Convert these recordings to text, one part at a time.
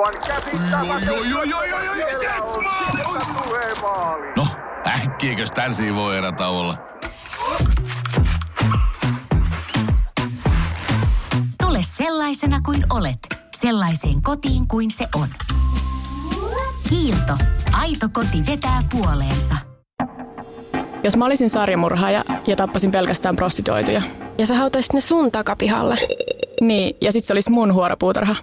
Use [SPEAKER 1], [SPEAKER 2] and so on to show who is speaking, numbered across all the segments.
[SPEAKER 1] Aivan käsittämätöntä.
[SPEAKER 2] No, äkkiäkös tän voi erä olla?
[SPEAKER 3] Tule sellaisena kuin olet, sellaiseen kotiin kuin se on. Kiilto. Aito koti vetää puoleensa.
[SPEAKER 4] Jos mä olisin sarjamurhaaja ja tappasin pelkästään prostituoituja.
[SPEAKER 5] Ja sä hautaisit ne sun takapihalle.
[SPEAKER 4] Niin, ja sit se olisi mun huoropuutarha.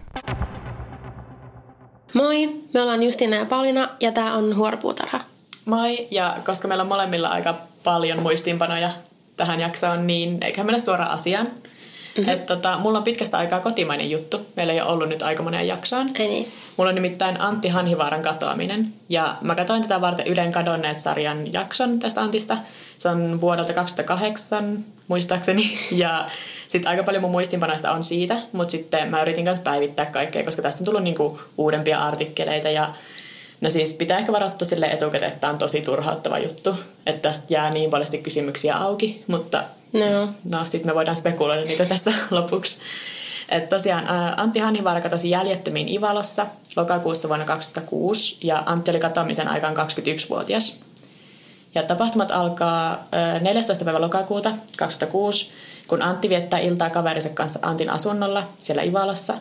[SPEAKER 5] Moi, me ollaan Justina ja Paulina ja tää on Huoropuutarha.
[SPEAKER 4] Moi, ja koska meillä on molemmilla aika paljon muistiinpanoja tähän jaksoon, niin eiköhän mennä suoraan asiaan. Mm-hmm. Et tota, mulla on pitkästä aikaa kotimainen juttu. Meillä ei ole ollut nyt aika moneen jaksoon.
[SPEAKER 5] Ei niin.
[SPEAKER 4] Mulla on nimittäin Antti Hanhivaaran katoaminen. Ja mä katsoin tätä varten Ylen kadonneet sarjan jakson tästä Antista. Se on vuodelta 2008 muistaakseni. Ja sitten aika paljon mun muistinpanoista on siitä. Mutta sitten mä yritin kanssa päivittää kaikkea, koska tästä on tullut niinku uudempia artikkeleita. Ja no siis pitää ehkä varoittaa sille etukäteen, että tämä on tosi turhauttava juttu. Että tästä jää niin paljon kysymyksiä auki. Mutta
[SPEAKER 5] No.
[SPEAKER 4] No, sitten me voidaan spekuloida niitä tässä lopuksi. Et tosiaan Antti Hanhivaara katosi jäljettömiin Ivalossa lokakuussa vuonna 2006 ja Antti oli katoamisen aikaan 21-vuotias. Ja tapahtumat alkaa ää, 14. päivä lokakuuta 2006, kun Antti viettää iltaa kaverinsa kanssa Antin asunnolla siellä Ivalossa.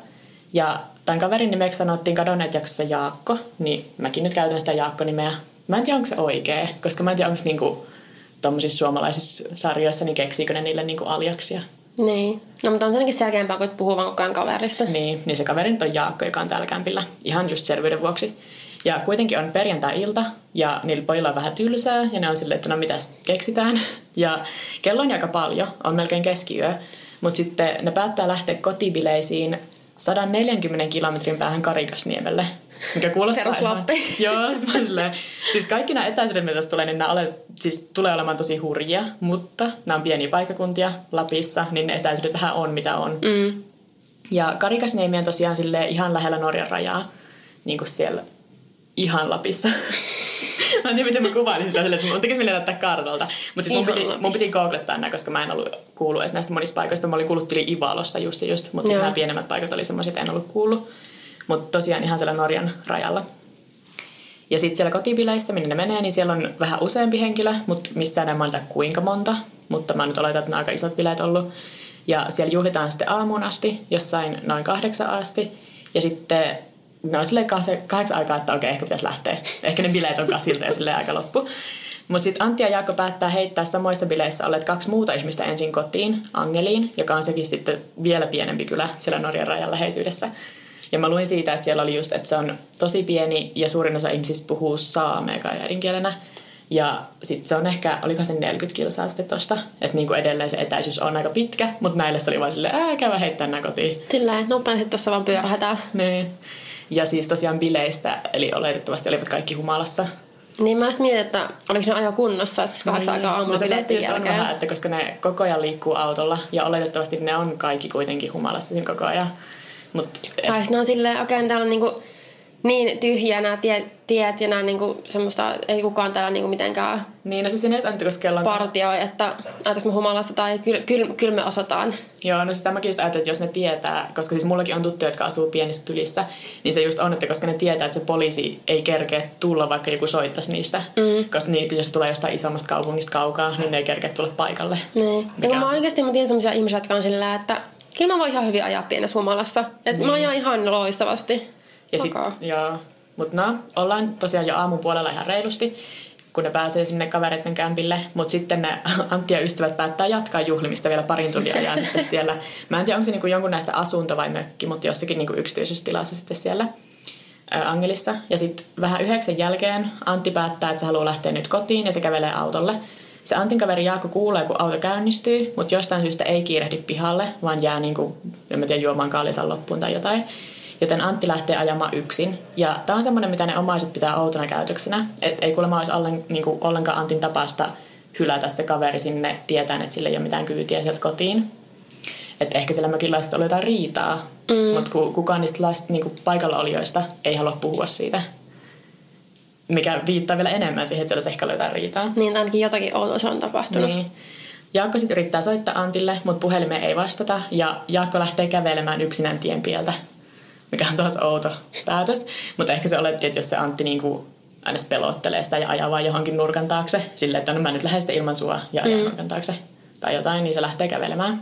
[SPEAKER 4] Ja tämän kaverin nimeksi sanottiin kadonneet jaksossa Jaakko, niin mäkin nyt käytän sitä Jaakko-nimeä. Mä en tiedä, onko se oikea, koska mä en tiedä, onko niinku tuommoisissa suomalaisissa sarjoissa, niin keksiikö ne niille niinku aljaksia.
[SPEAKER 5] Niin. No mutta on se ainakin selkeämpää kuin puhuu vaan kaverista.
[SPEAKER 4] Niin, niin se kaveri nyt on Jaakko, joka on täällä kämpillä. Ihan just selvyyden vuoksi. Ja kuitenkin on perjantai-ilta ja niillä pojilla on vähän tylsää ja ne on silleen, että no mitäs keksitään. Ja kello on aika paljon, on melkein keskiyö. Mutta sitten ne päättää lähteä kotibileisiin 140 kilometrin päähän Karikasniemelle. Mikä kuulostaa
[SPEAKER 5] Perus
[SPEAKER 4] ihan-. Joo, siis, siis kaikki nämä etäisyydet, mitä tässä tulee, niin nämä ole, siis tulee olemaan tosi hurjia, mutta nämä on pieniä paikkakuntia Lapissa, niin ne etäisyydet vähän on mitä on.
[SPEAKER 5] Mm.
[SPEAKER 4] Ja Karikasniemi on tosiaan sille ihan lähellä Norjan rajaa, niin kuin siellä ihan Lapissa. mä en tiedä, miten mä kuvailisin sitä silleen, että mun tekisi näyttää kartalta. Mutta siis mun piti, mun piti googlettaa nämä, koska mä en ollut kuullut edes näistä monista paikoista. Mä olin kuullut yli Ivalosta just ja just, mutta
[SPEAKER 5] Joo.
[SPEAKER 4] nämä pienemmät paikat oli semmoisia, että en ollut kuullut. Mutta tosiaan ihan siellä Norjan rajalla. Ja sitten siellä kotibileissä, minne ne menee, niin siellä on vähän useampi henkilö, mutta missään ei mainita kuinka monta. Mutta mä nyt oletan, että on aika isot bileet ollut. Ja siellä juhlitaan sitten aamuun asti, jossain noin kahdeksan asti. Ja sitten ne on silleen kahdeksan, kahdeksan aikaa, että okei, ehkä pitäisi lähteä. Ehkä ne bileet on kasilta ja silleen aika loppu. Mutta sitten Antti ja Jaakko päättää heittää samoissa bileissä olleet kaksi muuta ihmistä ensin kotiin, Angeliin, joka on sekin sitten vielä pienempi kylä siellä Norjan rajan läheisyydessä. Ja mä luin siitä, että siellä oli just, että se on tosi pieni ja suurin osa ihmisistä puhuu saamea kai äidinkielenä. Ja sitten se on ehkä, oliko se 40 kilsaa sitten tosta, että niinku edelleen se etäisyys on aika pitkä, mutta näille se oli vaan silleen, ää, käydä heittää nää kotiin.
[SPEAKER 5] Silleen, nopeasti tuossa vaan pyörähätään.
[SPEAKER 4] Niin. Ja siis tosiaan bileistä, eli oletettavasti olivat kaikki humalassa.
[SPEAKER 5] Niin mä just mietin, että oliko ne ajo kunnossa joskus kahdeksan aikaa aamulla
[SPEAKER 4] no
[SPEAKER 5] bileiden
[SPEAKER 4] just on
[SPEAKER 5] jälkeen.
[SPEAKER 4] vähän, että koska ne koko ajan liikkuu autolla ja oletettavasti ne on kaikki kuitenkin humalassa siinä koko ajan. Mut, et,
[SPEAKER 5] sitten ne on silleen, okei, okay, täällä on niinku niin tyhjiä nämä tiet, tiet ja nämä niinku semmoista, ei kukaan täällä niinku mitenkään
[SPEAKER 4] niin, no just koska kello on
[SPEAKER 5] partioi, että ajataks me humalasta tai kyllä kyl, kyl me osataan.
[SPEAKER 4] Joo, no siis mäkin just ajattelin, että jos ne tietää, koska siis mullakin on tuttuja, jotka asuu pienissä kylissä, niin se just on, että koska ne tietää, että se poliisi ei kerkeä tulla, vaikka joku soittaisi niistä. Mm. Koska niin, jos se tulee jostain isommasta kaupungista kaukaa, niin ne ei kerkeä tulla paikalle.
[SPEAKER 5] Niin. Ja kun mä oikeasti mä tiedän semmoisia ihmisiä, jotka on sillä, että kyllä mä voin ihan hyvin ajaa pienessä humalassa. Että mä ajan ihan loistavasti.
[SPEAKER 4] Ja sit,
[SPEAKER 5] Okay.
[SPEAKER 4] joo. Mutta no, ollaan tosiaan jo aamupuolella ihan reilusti, kun ne pääsee sinne kavereiden kämpille. Mutta sitten ne Antti ja ystävät päättää jatkaa juhlimista vielä parin tunnin ajan sitten siellä. Mä en tiedä, onko se niinku jonkun näistä asunto vai mökki, mutta jossakin niinku yksityisessä tilassa sitten siellä Angelissa. Ja sitten vähän yhdeksän jälkeen Antti päättää, että se haluaa lähteä nyt kotiin ja se kävelee autolle. Se Antin kaveri Jaakko kuulee, kun auto käynnistyy, mutta jostain syystä ei kiirehdi pihalle, vaan jää niinku, en mä tiedä, juomaan kaalisan loppuun tai jotain. Joten Antti lähtee ajamaan yksin. Ja tämä on semmoinen, mitä ne omaiset pitää outona käytöksenä. Että ei kuulemma olisi ollen, niinku, ollenkaan Antin tapasta hylätä se kaveri sinne tietäen, että sillä ei ole mitään kyytiä sieltä kotiin. Että ehkä siellä mökillä oli jotain riitaa, mm. mutta kukaan niistä last, niinku, paikalla olijoista ei halua puhua siitä. Mikä viittaa vielä enemmän siihen, että siellä olisi ehkä jotain riitaa.
[SPEAKER 5] Niin ainakin jotakin outoa se on tapahtunut.
[SPEAKER 4] Niin. Jaakko sitten yrittää soittaa Antille, mutta puhelimeen ei vastata. Ja Jaakko lähtee kävelemään yksinään tien pieltä mikä on taas outo päätös. Mutta ehkä se oletti, että jos se Antti niin kuin aina pelottelee sitä ja ajaa vaan johonkin nurkan taakse, silleen, että no mä nyt lähden sitä ilman sua ja ajan mm. nurkan taakse tai jotain, niin se lähtee kävelemään.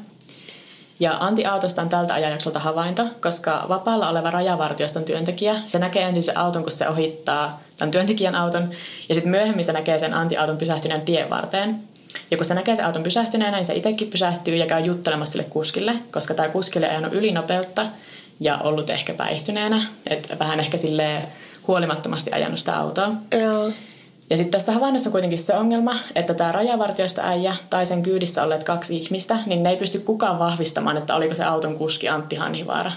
[SPEAKER 4] Ja Antti autosta on tältä ajanjaksolta havainto, koska vapaalla oleva rajavartioston työntekijä, se näkee ensin sen auton, kun se ohittaa tämän työntekijän auton, ja sitten myöhemmin se näkee sen Antti-auton pysähtyneen tien varteen. Ja kun se näkee sen auton pysähtyneenä, niin se itsekin pysähtyy ja käy juttelemassa sille kuskille, koska tämä kuski oli ajanut ylinopeutta ja ollut ehkä päihtyneenä, että vähän ehkä sille huolimattomasti ajanut sitä autoa.
[SPEAKER 5] Joo.
[SPEAKER 4] Ja sitten tässä havainnossa on kuitenkin se ongelma, että tämä rajavartiosta äijä tai sen kyydissä olleet kaksi ihmistä, niin ne ei pysty kukaan vahvistamaan, että oliko se auton kuski Antti Hanhivaara.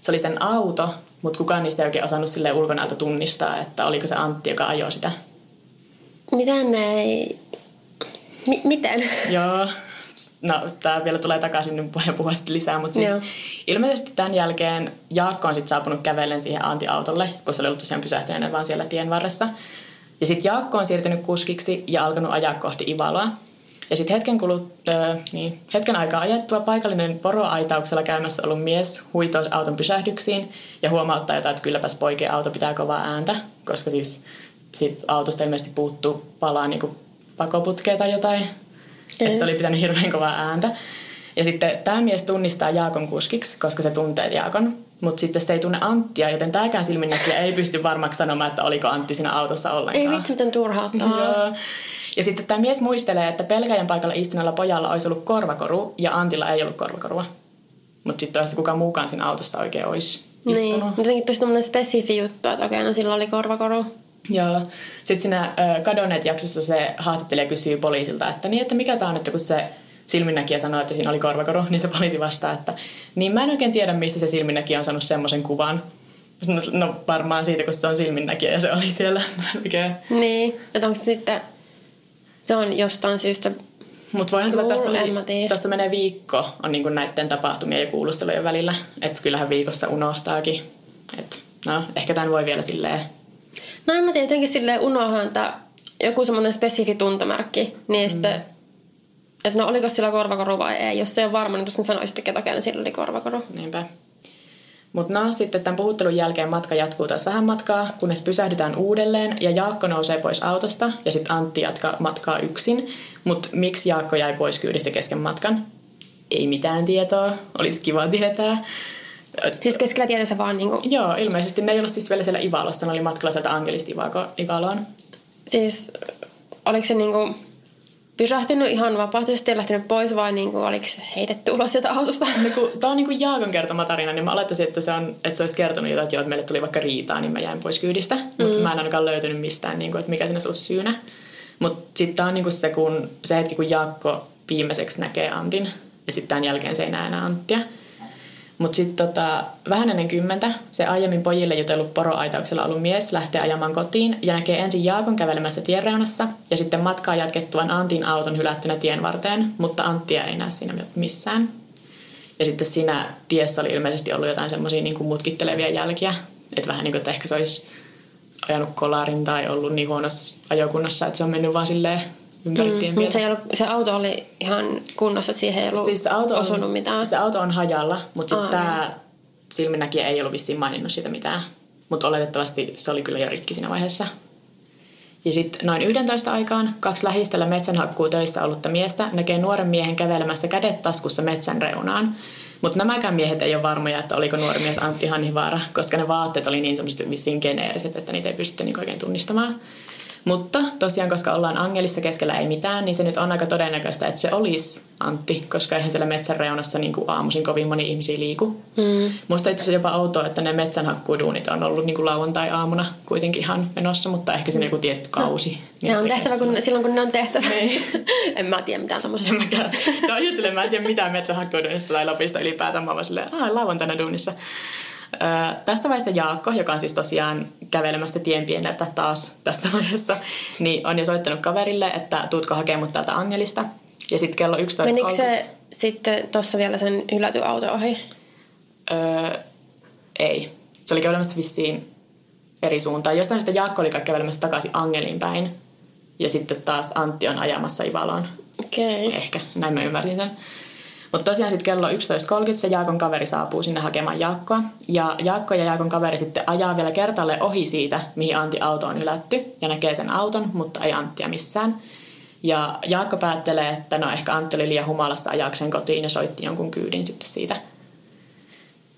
[SPEAKER 4] Se oli sen auto, mutta kukaan niistä ei oikein osannut sille ulkonäöltä tunnistaa, että oliko se Antti, joka ajoi sitä.
[SPEAKER 5] Miten ne ei... Mi- miten?
[SPEAKER 4] Joo, no tämä vielä tulee takaisin, niin voin puhua sitten lisää, mutta siis
[SPEAKER 5] Joo.
[SPEAKER 4] ilmeisesti tämän jälkeen Jaakko on sitten saapunut kävellen siihen Antti-autolle, kun se oli ollut tosiaan pysähtyneenä vaan siellä tien varressa. Ja sitten Jaakko on siirtynyt kuskiksi ja alkanut ajaa kohti Ivaloa. Ja sitten hetken, kulut, öö, niin, hetken aikaa ajettua paikallinen poroaitauksella käymässä ollut mies huitoo auton pysähdyksiin ja huomauttaa jotain, että kylläpäs poikien auto pitää kovaa ääntä, koska siis sit autosta ilmeisesti puuttuu palaa niinku pakoputkea tai jotain. Että se oli pitänyt hirveän kovaa ääntä. Ja sitten tämä mies tunnistaa Jaakon kuskiksi, koska se tuntee Jaakon. Mutta sitten se ei tunne Anttia, joten tämäkään silminnäkijä ei pysty varmaksi sanomaan, että oliko Antti siinä autossa ollenkaan.
[SPEAKER 5] Ei vitsi, miten turhauttaa.
[SPEAKER 4] Ja sitten tämä mies muistelee, että pelkäjän paikalla istuneella pojalla olisi ollut korvakoru ja Antilla ei ollut korvakorua. Mutta sitten toista kukaan muukaan siinä autossa oikein olisi
[SPEAKER 5] Niin,
[SPEAKER 4] istunut.
[SPEAKER 5] mutta jotenkin tosi tämmöinen spesifi juttu, että okei, no sillä oli korvakoru.
[SPEAKER 4] Joo. Sitten siinä kadonneet jaksossa se haastattelija kysyy poliisilta, että niin, että mikä tämä on, että kun se silminnäkijä sanoi, että siinä oli korvakoru, niin se poliisi vastaa, että niin mä en oikein tiedä, mistä se silminnäkijä on saanut semmoisen kuvan. No varmaan siitä, kun se on silminnäkijä ja se oli siellä.
[SPEAKER 5] Niin, että onko se sitten... Se on jostain syystä...
[SPEAKER 4] Mutta voihan sillä tässä,
[SPEAKER 5] Juu, en
[SPEAKER 4] oli, tässä menee viikko on niinku näiden tapahtumien ja kuulustelujen välillä. Että kyllähän viikossa unohtaakin. Et, no, ehkä tämän voi vielä silleen...
[SPEAKER 5] No en mä tiedä, jotenkin silleen unohan, että joku semmoinen spesifi tuntomerkki, niin mm. sitten... Että no oliko sillä korvakoru vai ei. Jos se ole varma, niin tuskin sanoisi, että okei, no sillä oli korvakoru.
[SPEAKER 4] Niinpä. Mutta no sitten tämän puhuttelun jälkeen matka jatkuu taas vähän matkaa, kunnes pysähdytään uudelleen ja Jaakko nousee pois autosta ja sitten Antti jatkaa matkaa yksin. Mutta miksi Jaakko jäi pois kyydistä kesken matkan? Ei mitään tietoa, olisi kiva tietää.
[SPEAKER 5] Siis keskellä tietä se vaan niinku...
[SPEAKER 4] Joo, ilmeisesti ne ei ollut siis vielä siellä Ivalossa, ne oli matkalla sieltä Angelista Ivaloon.
[SPEAKER 5] Siis oliko se niinku pysähtynyt ihan vapaaehtoisesti ja lähtenyt pois vai niinku oliko se heitetty ulos sieltä autosta?
[SPEAKER 4] No tää on niinku Jaakon kertoma tarina, niin mä olettaisin, että se, on, että se olisi kertonut jotain, että, joo, että meille tuli vaikka riitaa, niin mä jäin pois kyydistä. Mutta
[SPEAKER 5] Mm.
[SPEAKER 4] mä en ainakaan löytänyt mistään, niinku, että mikä siinä olisi ollut syynä. Mutta sitten tää on niinku se, kun, se hetki, kun Jaakko viimeiseksi näkee Antin. Ja sitten tämän jälkeen se ei näe enää Anttia. Mutta sitten tota, vähän ennen kymmentä se aiemmin pojille jutellut poroaitauksella ollut mies lähtee ajamaan kotiin ja näkee ensin Jaakon kävelemässä tienreunassa ja sitten matkaa jatkettuaan Antin auton hylättynä tien varteen, mutta Anttia ei näe siinä missään. Ja sitten siinä tiessä oli ilmeisesti ollut jotain semmoisia niin mutkittelevia jälkiä, että vähän niin kuin, että ehkä se olisi ajanut kolarin tai ollut niin huonossa ajokunnassa, että se on mennyt vaan silleen ympäri mm,
[SPEAKER 5] Mutta se, ei ollut, se auto oli ihan kunnossa, siihen ei ollut
[SPEAKER 4] Siis auto,
[SPEAKER 5] osunut
[SPEAKER 4] on,
[SPEAKER 5] mitään.
[SPEAKER 4] se auto on hajalla, mutta sitten tämä silminnäkijä ei ollut vissiin maininnut siitä mitään. Mutta oletettavasti se oli kyllä jo rikki siinä vaiheessa. Ja sitten noin 11 aikaan kaksi lähistöllä metsänhakkuu töissä ollutta miestä näkee nuoren miehen kävelemässä kädet taskussa metsän reunaan. Mutta nämäkään miehet ei ole varmoja, että oliko nuori mies Antti Hanhivaara, koska ne vaatteet oli niin semmoiset vissiin geneeriset, että niitä ei pystytty niin oikein tunnistamaan. Mutta tosiaan, koska ollaan Angelissa keskellä ei mitään, niin se nyt on aika todennäköistä, että se olisi Antti, koska eihän siellä metsän reunassa niin kuin aamuisin kovin moni ihmisiä liiku.
[SPEAKER 5] Mm.
[SPEAKER 4] Musta itse asiassa jopa outoa, että ne metsänhakkuuduunit on ollut niin kuin lauantai-aamuna kuitenkin ihan menossa, mutta ehkä siinä joku tietty kausi. niin
[SPEAKER 5] Ne on tehtävä kun, silloin, kun ne on tehtävä.
[SPEAKER 4] Niin.
[SPEAKER 5] en mä tiedä mitään tommosesta.
[SPEAKER 4] En mäkään. Tämä on just silleen, mä en tiedä mitään metsähakkuuduunista tai Lapista ylipäätään. Mä oon vaan silleen, aah, lauantaina duunissa. Öö, tässä vaiheessa Jaakko, joka on siis tosiaan kävelemässä tien pieneltä taas tässä vaiheessa, niin on jo soittanut kaverille, että tuutko hakemaan mut täältä Angelista. Ja sitten kello 11.30...
[SPEAKER 5] Menikö se sitten tuossa vielä sen hyläty auto ohi?
[SPEAKER 4] Öö, ei. Se oli kävelemässä vissiin eri suuntaan. Jostain syystä Jaakko oli kävelemässä takaisin Angelin päin. Ja sitten taas Antti on ajamassa Ivaloon.
[SPEAKER 5] Okei. Okay.
[SPEAKER 4] Ehkä, näin mä ymmärsin sen. Mutta tosiaan sitten kello 11.30 se Jaakon kaveri saapuu sinne hakemaan Jaakkoa. Ja Jaakko ja Jaakon kaveri sitten ajaa vielä kertalle ohi siitä, mihin Antti auto on hylätty. Ja näkee sen auton, mutta ei Anttia missään. Ja Jaakko päättelee, että no ehkä Antti oli liian humalassa ajakseen kotiin ja soitti jonkun kyydin sitten siitä.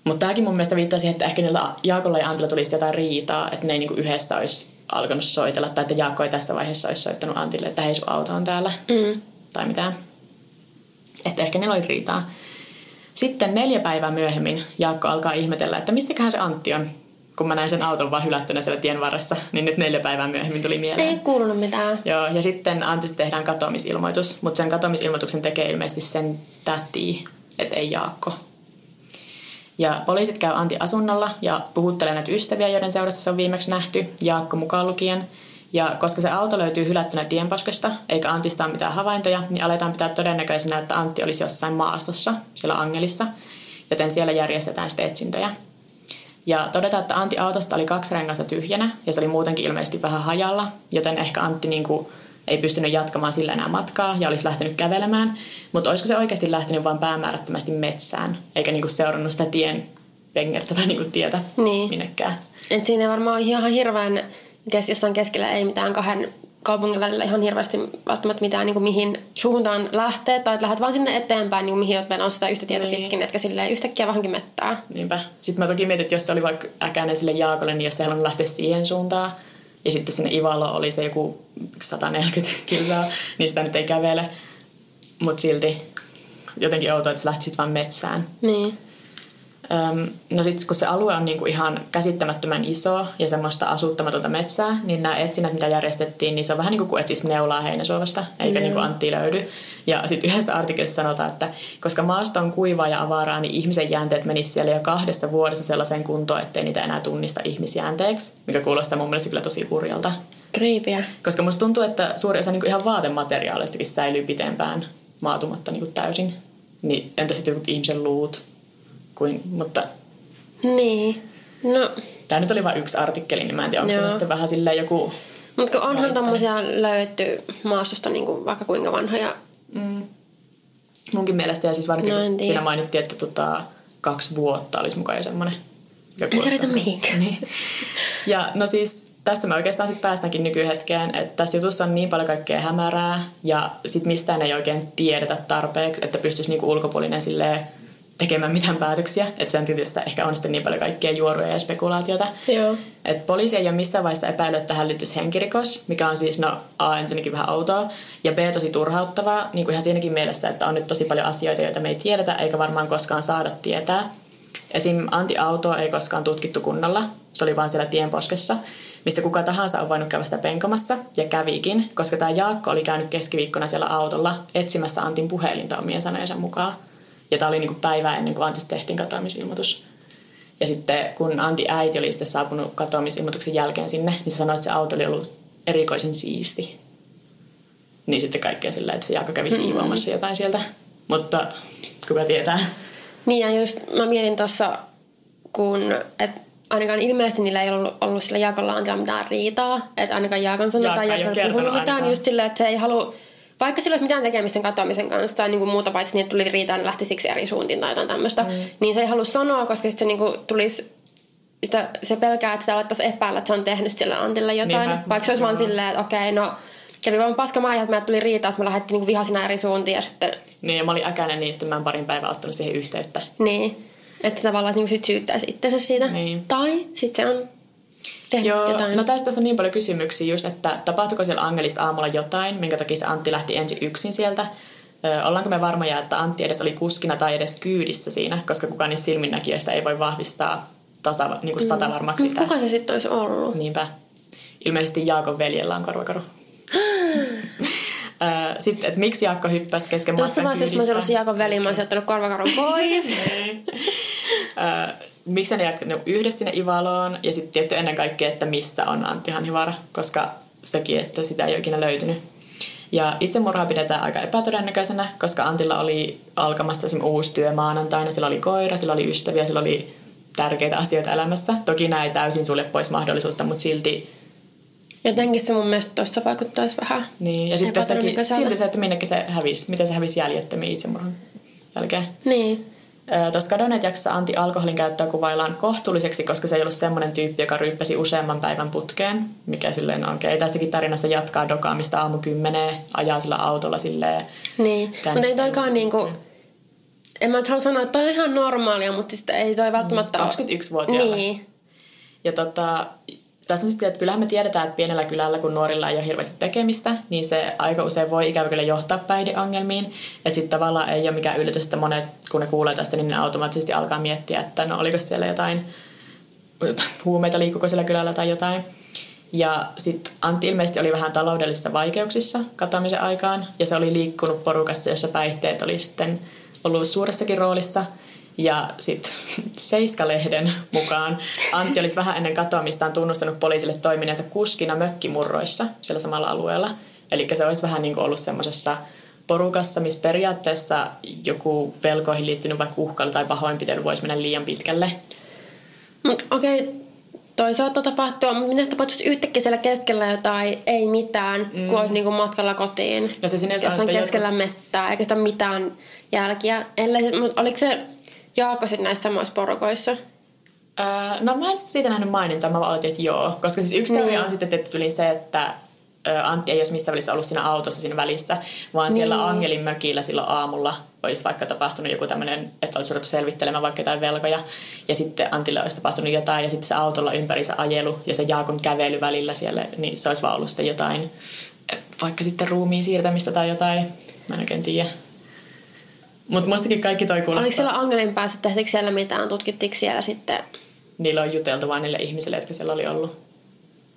[SPEAKER 4] Mutta tämäkin mun mielestä viittaa siihen, että ehkä niillä Jaakolla ja Antilla tulisi jotain riitaa, että ne ei niinku yhdessä olisi alkanut soitella. Tai että Jaakko ei tässä vaiheessa olisi soittanut Antille, että hei sun auto on täällä.
[SPEAKER 5] Mm.
[SPEAKER 4] Tai mitään. Että ehkä niillä oli riitaa. Sitten neljä päivää myöhemmin Jaakko alkaa ihmetellä, että mistäköhän se Antti on. Kun mä näin sen auton vaan hylättynä siellä tien varressa, niin nyt neljä päivää myöhemmin tuli mieleen.
[SPEAKER 5] Ei kuulunut mitään.
[SPEAKER 4] Joo, ja sitten Antista tehdään katoamisilmoitus, mutta sen katoamisilmoituksen tekee ilmeisesti sen täti, että ei Jaakko. Ja poliisit käy Antti asunnolla ja puhuttelee näitä ystäviä, joiden seurassa se on viimeksi nähty, Jaakko mukaan lukien. Ja koska se auto löytyy hylättynä tienposkesta, eikä Antista ole mitään havaintoja, niin aletaan pitää todennäköisenä, että Antti olisi jossain maastossa, siellä Angelissa, joten siellä järjestetään sitten etsintöjä. Ja todetaan, että Antti autosta oli kaksi rengasta tyhjänä ja se oli muutenkin ilmeisesti vähän hajalla, joten ehkä Antti niin kuin ei pystynyt jatkamaan sillä enää matkaa ja olisi lähtenyt kävelemään. Mutta olisiko se oikeasti lähtenyt vain päämäärättömästi metsään, eikä niin kuin seurannut sitä tien pengertä tai niin kuin tietä
[SPEAKER 5] Niin.
[SPEAKER 4] minnekään.
[SPEAKER 5] Et siinä varmaan ihan hirveän, kes, jossain keskellä ei mitään kahden kaupungin välillä ihan hirveästi välttämättä mitään niin kuin mihin suuntaan lähtee, tai että lähdet vaan sinne eteenpäin, niin kuin mihin olet menossa sitä yhtä tietä
[SPEAKER 4] Niin.
[SPEAKER 5] pitkin, etkä silleen yhtäkkiä vähänkin mettää.
[SPEAKER 4] Niinpä. Sitten mä toki mietin, että jos se oli vaikka äkäinen sille Jaakolle, niin jos se halunnut lähteä siihen suuntaan, ja sitten sinne Ivalo oli se joku 140 kilsaa, niin sitä nyt ei kävele. Mutta silti jotenkin outoa, että se lähti sitten vaan metsään.
[SPEAKER 5] Niin.
[SPEAKER 4] Öm, no sitten kun se alue on niinku ihan käsittämättömän iso ja semmoista asuttamatonta metsää, niin nämä etsinnät, mitä järjestettiin, niin se on vähän niin kuin kun etsisi neulaa heinäsuovasta, eikä niin kuin Antti löydy. Ja sitten yhdessä artikkelissa sanotaan, että koska maasto on kuivaa ja avaraa, niin ihmisen jäänteet menisivät siellä jo kahdessa vuodessa sellaiseen kuntoon, ettei niitä enää tunnista ihmisjäänteeksi, mikä kuulostaa mun mielestä kyllä tosi hurjalta.
[SPEAKER 5] Kriipiä.
[SPEAKER 4] Koska musta tuntuu, että suuri osa niinku ihan vaatemateriaaleistakin säilyy pitempään maatumatta niinku täysin. Niin entä sitten joku ihmisen luut? Kuin, mutta
[SPEAKER 5] Niin. No,
[SPEAKER 4] Tämä nyt oli vain yksi artikkeli, niin mä en tiedä, onko
[SPEAKER 5] Joo.
[SPEAKER 4] se sitten vähän silleen joku...
[SPEAKER 5] mutta onhan tommosia löydetty maastosta niin kuin vaikka kuinka vanhoja.
[SPEAKER 4] Munkin mielestä, ja siis varsinkin
[SPEAKER 5] No,
[SPEAKER 4] siinä mainittiin, että tota, kaksi vuotta olisi mukaan jo semmoinen.
[SPEAKER 5] Ei se riitä mihinkään.
[SPEAKER 4] Niin. Ja no siis tässä me oikeastaan sitten päästäänkin nykyhetkeen, että tässä jutussa on niin paljon kaikkea hämärää ja sitten mistään ei oikein tiedetä tarpeeksi, että pystyisi niinku ulkopuolinen silleen tekemään mitään päätöksiä. Että sen tietysti ehkä on sitten niin paljon kaikkea juoruja ja spekulaatiota.
[SPEAKER 5] Joo.
[SPEAKER 4] Et poliisi ei ole missään vaiheessa epäillyt, että tähän liittyisi henkirikos, mikä on siis no A ensinnäkin vähän outoa ja B tosi turhauttavaa, niin kuin ihan siinäkin mielessä, että on nyt tosi paljon asioita, joita me ei tiedetä eikä varmaan koskaan saada tietää. Esim. Anti-autoa ei koskaan tutkittu kunnolla, se oli vaan siellä tienposkessa, missä kuka tahansa on voinut käydä sitä penkomassa ja kävikin, koska tämä Jaakko oli käynyt keskiviikkona siellä autolla etsimässä Antin puhelinta omien sanojensa mukaan. Ja tämä oli niinku päivää ennen kuin Antista tehtiin katoamisilmoitus. Ja sitten kun Antti äiti oli sitten saapunut katoamisilmoituksen jälkeen sinne, niin se sanoi, että se auto oli ollut erikoisen siisti. Niin sitten kaikkea sillä, että se Jaakko kävi siivoamassa jotain sieltä. Mutta kuka tietää.
[SPEAKER 5] Niin ja just mä mietin tuossa, kun et ainakaan ilmeisesti niillä ei ollut, ollut sillä Jaakolla Antilla mitään riitaa. Että ainakaan Jaakon sanoi
[SPEAKER 4] Jaakko
[SPEAKER 5] tai Jaakko ei puhunut mitään.
[SPEAKER 4] ainakaan.
[SPEAKER 5] Just silleen, että se ei halua, vaikka sillä ei ole mitään tekemistä sen katoamisen kanssa, niin kuin muuta paitsi niin, että tuli riitaa, niin lähti siksi eri suuntiin tai jotain tämmöistä. Mm. Niin se ei halua sanoa, koska se niin kuin tulisi sitä, se pelkää, että sitä alettaisiin epäillä, että se on tehnyt sille Antille jotain.
[SPEAKER 4] Niinpä.
[SPEAKER 5] Vaikka se olisi vaan silleen, että okei, no kävi vaan paska maa, että meiltä tuli riitaa, me lähdettiin niin vihasina eri suuntiin ja sitten
[SPEAKER 4] Niin, ja mä olin äkäinen, niin sitten mä en parin päivää ottanut siihen yhteyttä.
[SPEAKER 5] Niin. Että tavallaan niin sit syyttäisi itsensä siitä.
[SPEAKER 4] Niin.
[SPEAKER 5] Tai sitten se on tehnyt
[SPEAKER 4] Joo,
[SPEAKER 5] jotain.
[SPEAKER 4] no tästä tässä on niin paljon kysymyksiä just, että tapahtuiko siellä Angelis aamulla jotain, minkä takia se Antti lähti ensin yksin sieltä. Ö, ollaanko me varmoja, että Antti edes oli kuskina tai edes kyydissä siinä, koska kukaan niistä silminnäkijöistä ei voi vahvistaa tasa, niin kuin satavarmaksi
[SPEAKER 5] Mut
[SPEAKER 4] sitä.
[SPEAKER 5] kuka se sitten olisi ollut?
[SPEAKER 4] Niinpä. Ilmeisesti Jaakon veljellä on korvakaru. Sitten, että miksi Jaakko hyppäsi kesken
[SPEAKER 5] Tuossa
[SPEAKER 4] matkan
[SPEAKER 5] vaiheessa, jos mä olisin. Jaakon veli, mä olisin ottanut korvakarun pois.
[SPEAKER 4] Miksi ne jatkanut yhdessä sinne Ivaloon ja sitten tietty ennen kaikkea, että missä on Antti Hanhivaara, koska sekin, että sitä ei ole ikinä löytynyt. Ja itsemurhaa pidetään aika epätodennäköisenä, koska Antilla oli alkamassa esim. uusi työ maanantaina, sillä oli koira, sillä oli ystäviä, sillä oli tärkeitä asioita elämässä. Toki nämä ei täysin sulje pois mahdollisuutta, mutta silti
[SPEAKER 5] Jotenkin se mun mielestä tuossa vaikuttaisi vähän.
[SPEAKER 4] niin. Ja sitten silti se, että minnekin se hävisi, miten se hävisi jäljettömiin itsemurhan. jälkeen.
[SPEAKER 5] Niin.
[SPEAKER 4] Tuossa kadonneet jaksossa Antti alkoholin käyttöä kuvaillaan kohtuulliseksi, koska se ei ollut semmoinen tyyppi, joka ryyppäsi useamman päivän putkeen, mikä silleen on okei. Okay. Tässäkin tarinassa jatkaa dokaamista aamu kymmeneen, ajaa sillä autolla silleen.
[SPEAKER 5] Niin, mutta ei toikaan niinku, en mä halua sanoa, että toi on ihan normaalia, mutta siis ei toi välttämättä ole.
[SPEAKER 4] 21-vuotiaana.
[SPEAKER 5] Niin.
[SPEAKER 4] Ja tota, tässä on sitten, että kyllähän me tiedetään, että pienellä kylällä, kun nuorilla ei ole hirveästi tekemistä, niin se aika usein voi ikävä kyllä johtaa päihdeongelmiin. Että sitten tavallaan ei ole mikään yllätys, että monet, kun ne kuulee tästä, niin ne automaattisesti alkaa miettiä, että no oliko siellä jotain huumeita, liikkuuko siellä kylällä tai jotain. Ja sitten Antti ilmeisesti oli vähän taloudellisissa vaikeuksissa katoamisen aikaan, ja se oli liikkunut porukassa, jossa päihteet oli sitten ollut suuressakin roolissa – ja sitten Seiska-lehden mukaan Antti olisi vähän ennen katoamistaan tunnustanut poliisille toimineensa kuskina mökkimurroissa siellä samalla alueella. Eli se olisi vähän niin kuin ollut semmoisessa porukassa, missä periaatteessa joku velkoihin liittynyt vaikka uhkailu tai pahoinpitely voisi mennä liian pitkälle.
[SPEAKER 5] Okei, okay. toisaalta tapahtua, mutta miten se tapahtuisi yhtäkkiä siellä keskellä jotain, ei mitään, mm. kun olisi niin kuin matkalla kotiin.
[SPEAKER 4] Ja se sinne
[SPEAKER 5] jos on keskellä joku... mettää, eikä sitä mitään jälkiä. Ellei, oliko se Jaako sitten näissä samoissa porukoissa?
[SPEAKER 4] Öö, no mä en siitä nähnyt mainintaa, mä vaan oletin, että joo. Koska siis yksi niin. on sitten tuli se, että Antti ei olisi missään välissä ollut siinä autossa siinä välissä, vaan niin. siellä Angelin mökillä silloin aamulla olisi vaikka tapahtunut joku tämmöinen, että olisi ruvettu selvittelemään vaikka jotain velkoja, ja sitten Antille olisi tapahtunut jotain, ja sitten se autolla ympäri se ajelu ja se Jaakon kävely välillä siellä, niin se olisi vaan ollut sitten jotain, vaikka sitten ruumiin siirtämistä tai jotain, mä en oikein tiedä. Mutta mustakin kaikki toi kuulostaa.
[SPEAKER 5] Oliko siellä Angelin päässä, tehtikö siellä mitään, tutkittiinko siellä sitten?
[SPEAKER 4] Niillä on juteltu vain niille ihmisille, jotka siellä oli ollut.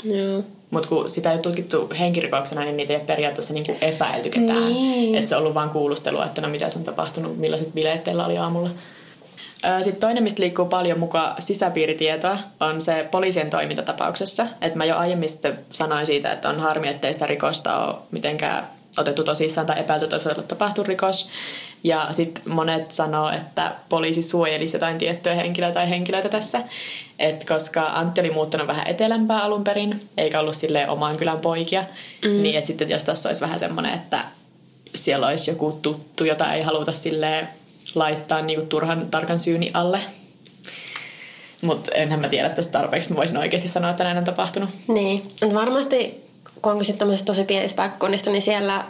[SPEAKER 5] Joo.
[SPEAKER 4] Mutta kun sitä ei ole tutkittu henkirikoksena, niin niitä ei ole periaatteessa niinku epäilty ketään.
[SPEAKER 5] Niin.
[SPEAKER 4] Että se on ollut vain kuulustelua, että no mitä on tapahtunut, millaiset bileet teillä oli aamulla. Sitten toinen, mistä liikkuu paljon mukaan sisäpiiritietoa, on se poliisien toimintatapauksessa. Että mä jo aiemmin sitten sanoin siitä, että on harmi, ettei sitä rikosta ole mitenkään otettu tosissaan tai epäilty, olisi tapahtunut rikos. Ja sitten monet sanoo, että poliisi suojelisi jotain tiettyä henkilöä tai henkilöitä tässä. Et koska Antti oli muuttanut vähän etelämpää alun perin, eikä ollut sille oman kylän poikia, mm. niin että sitten jos tässä olisi vähän semmoinen, että siellä olisi joku tuttu, jota ei haluta sille laittaa niinku turhan tarkan syyni alle. Mutta enhän mä tiedä tästä tarpeeksi. Mä voisin oikeasti sanoa, että näin on tapahtunut.
[SPEAKER 5] Niin. Varmasti, kun on kyse tosi pienistä paikkakunnista, niin siellä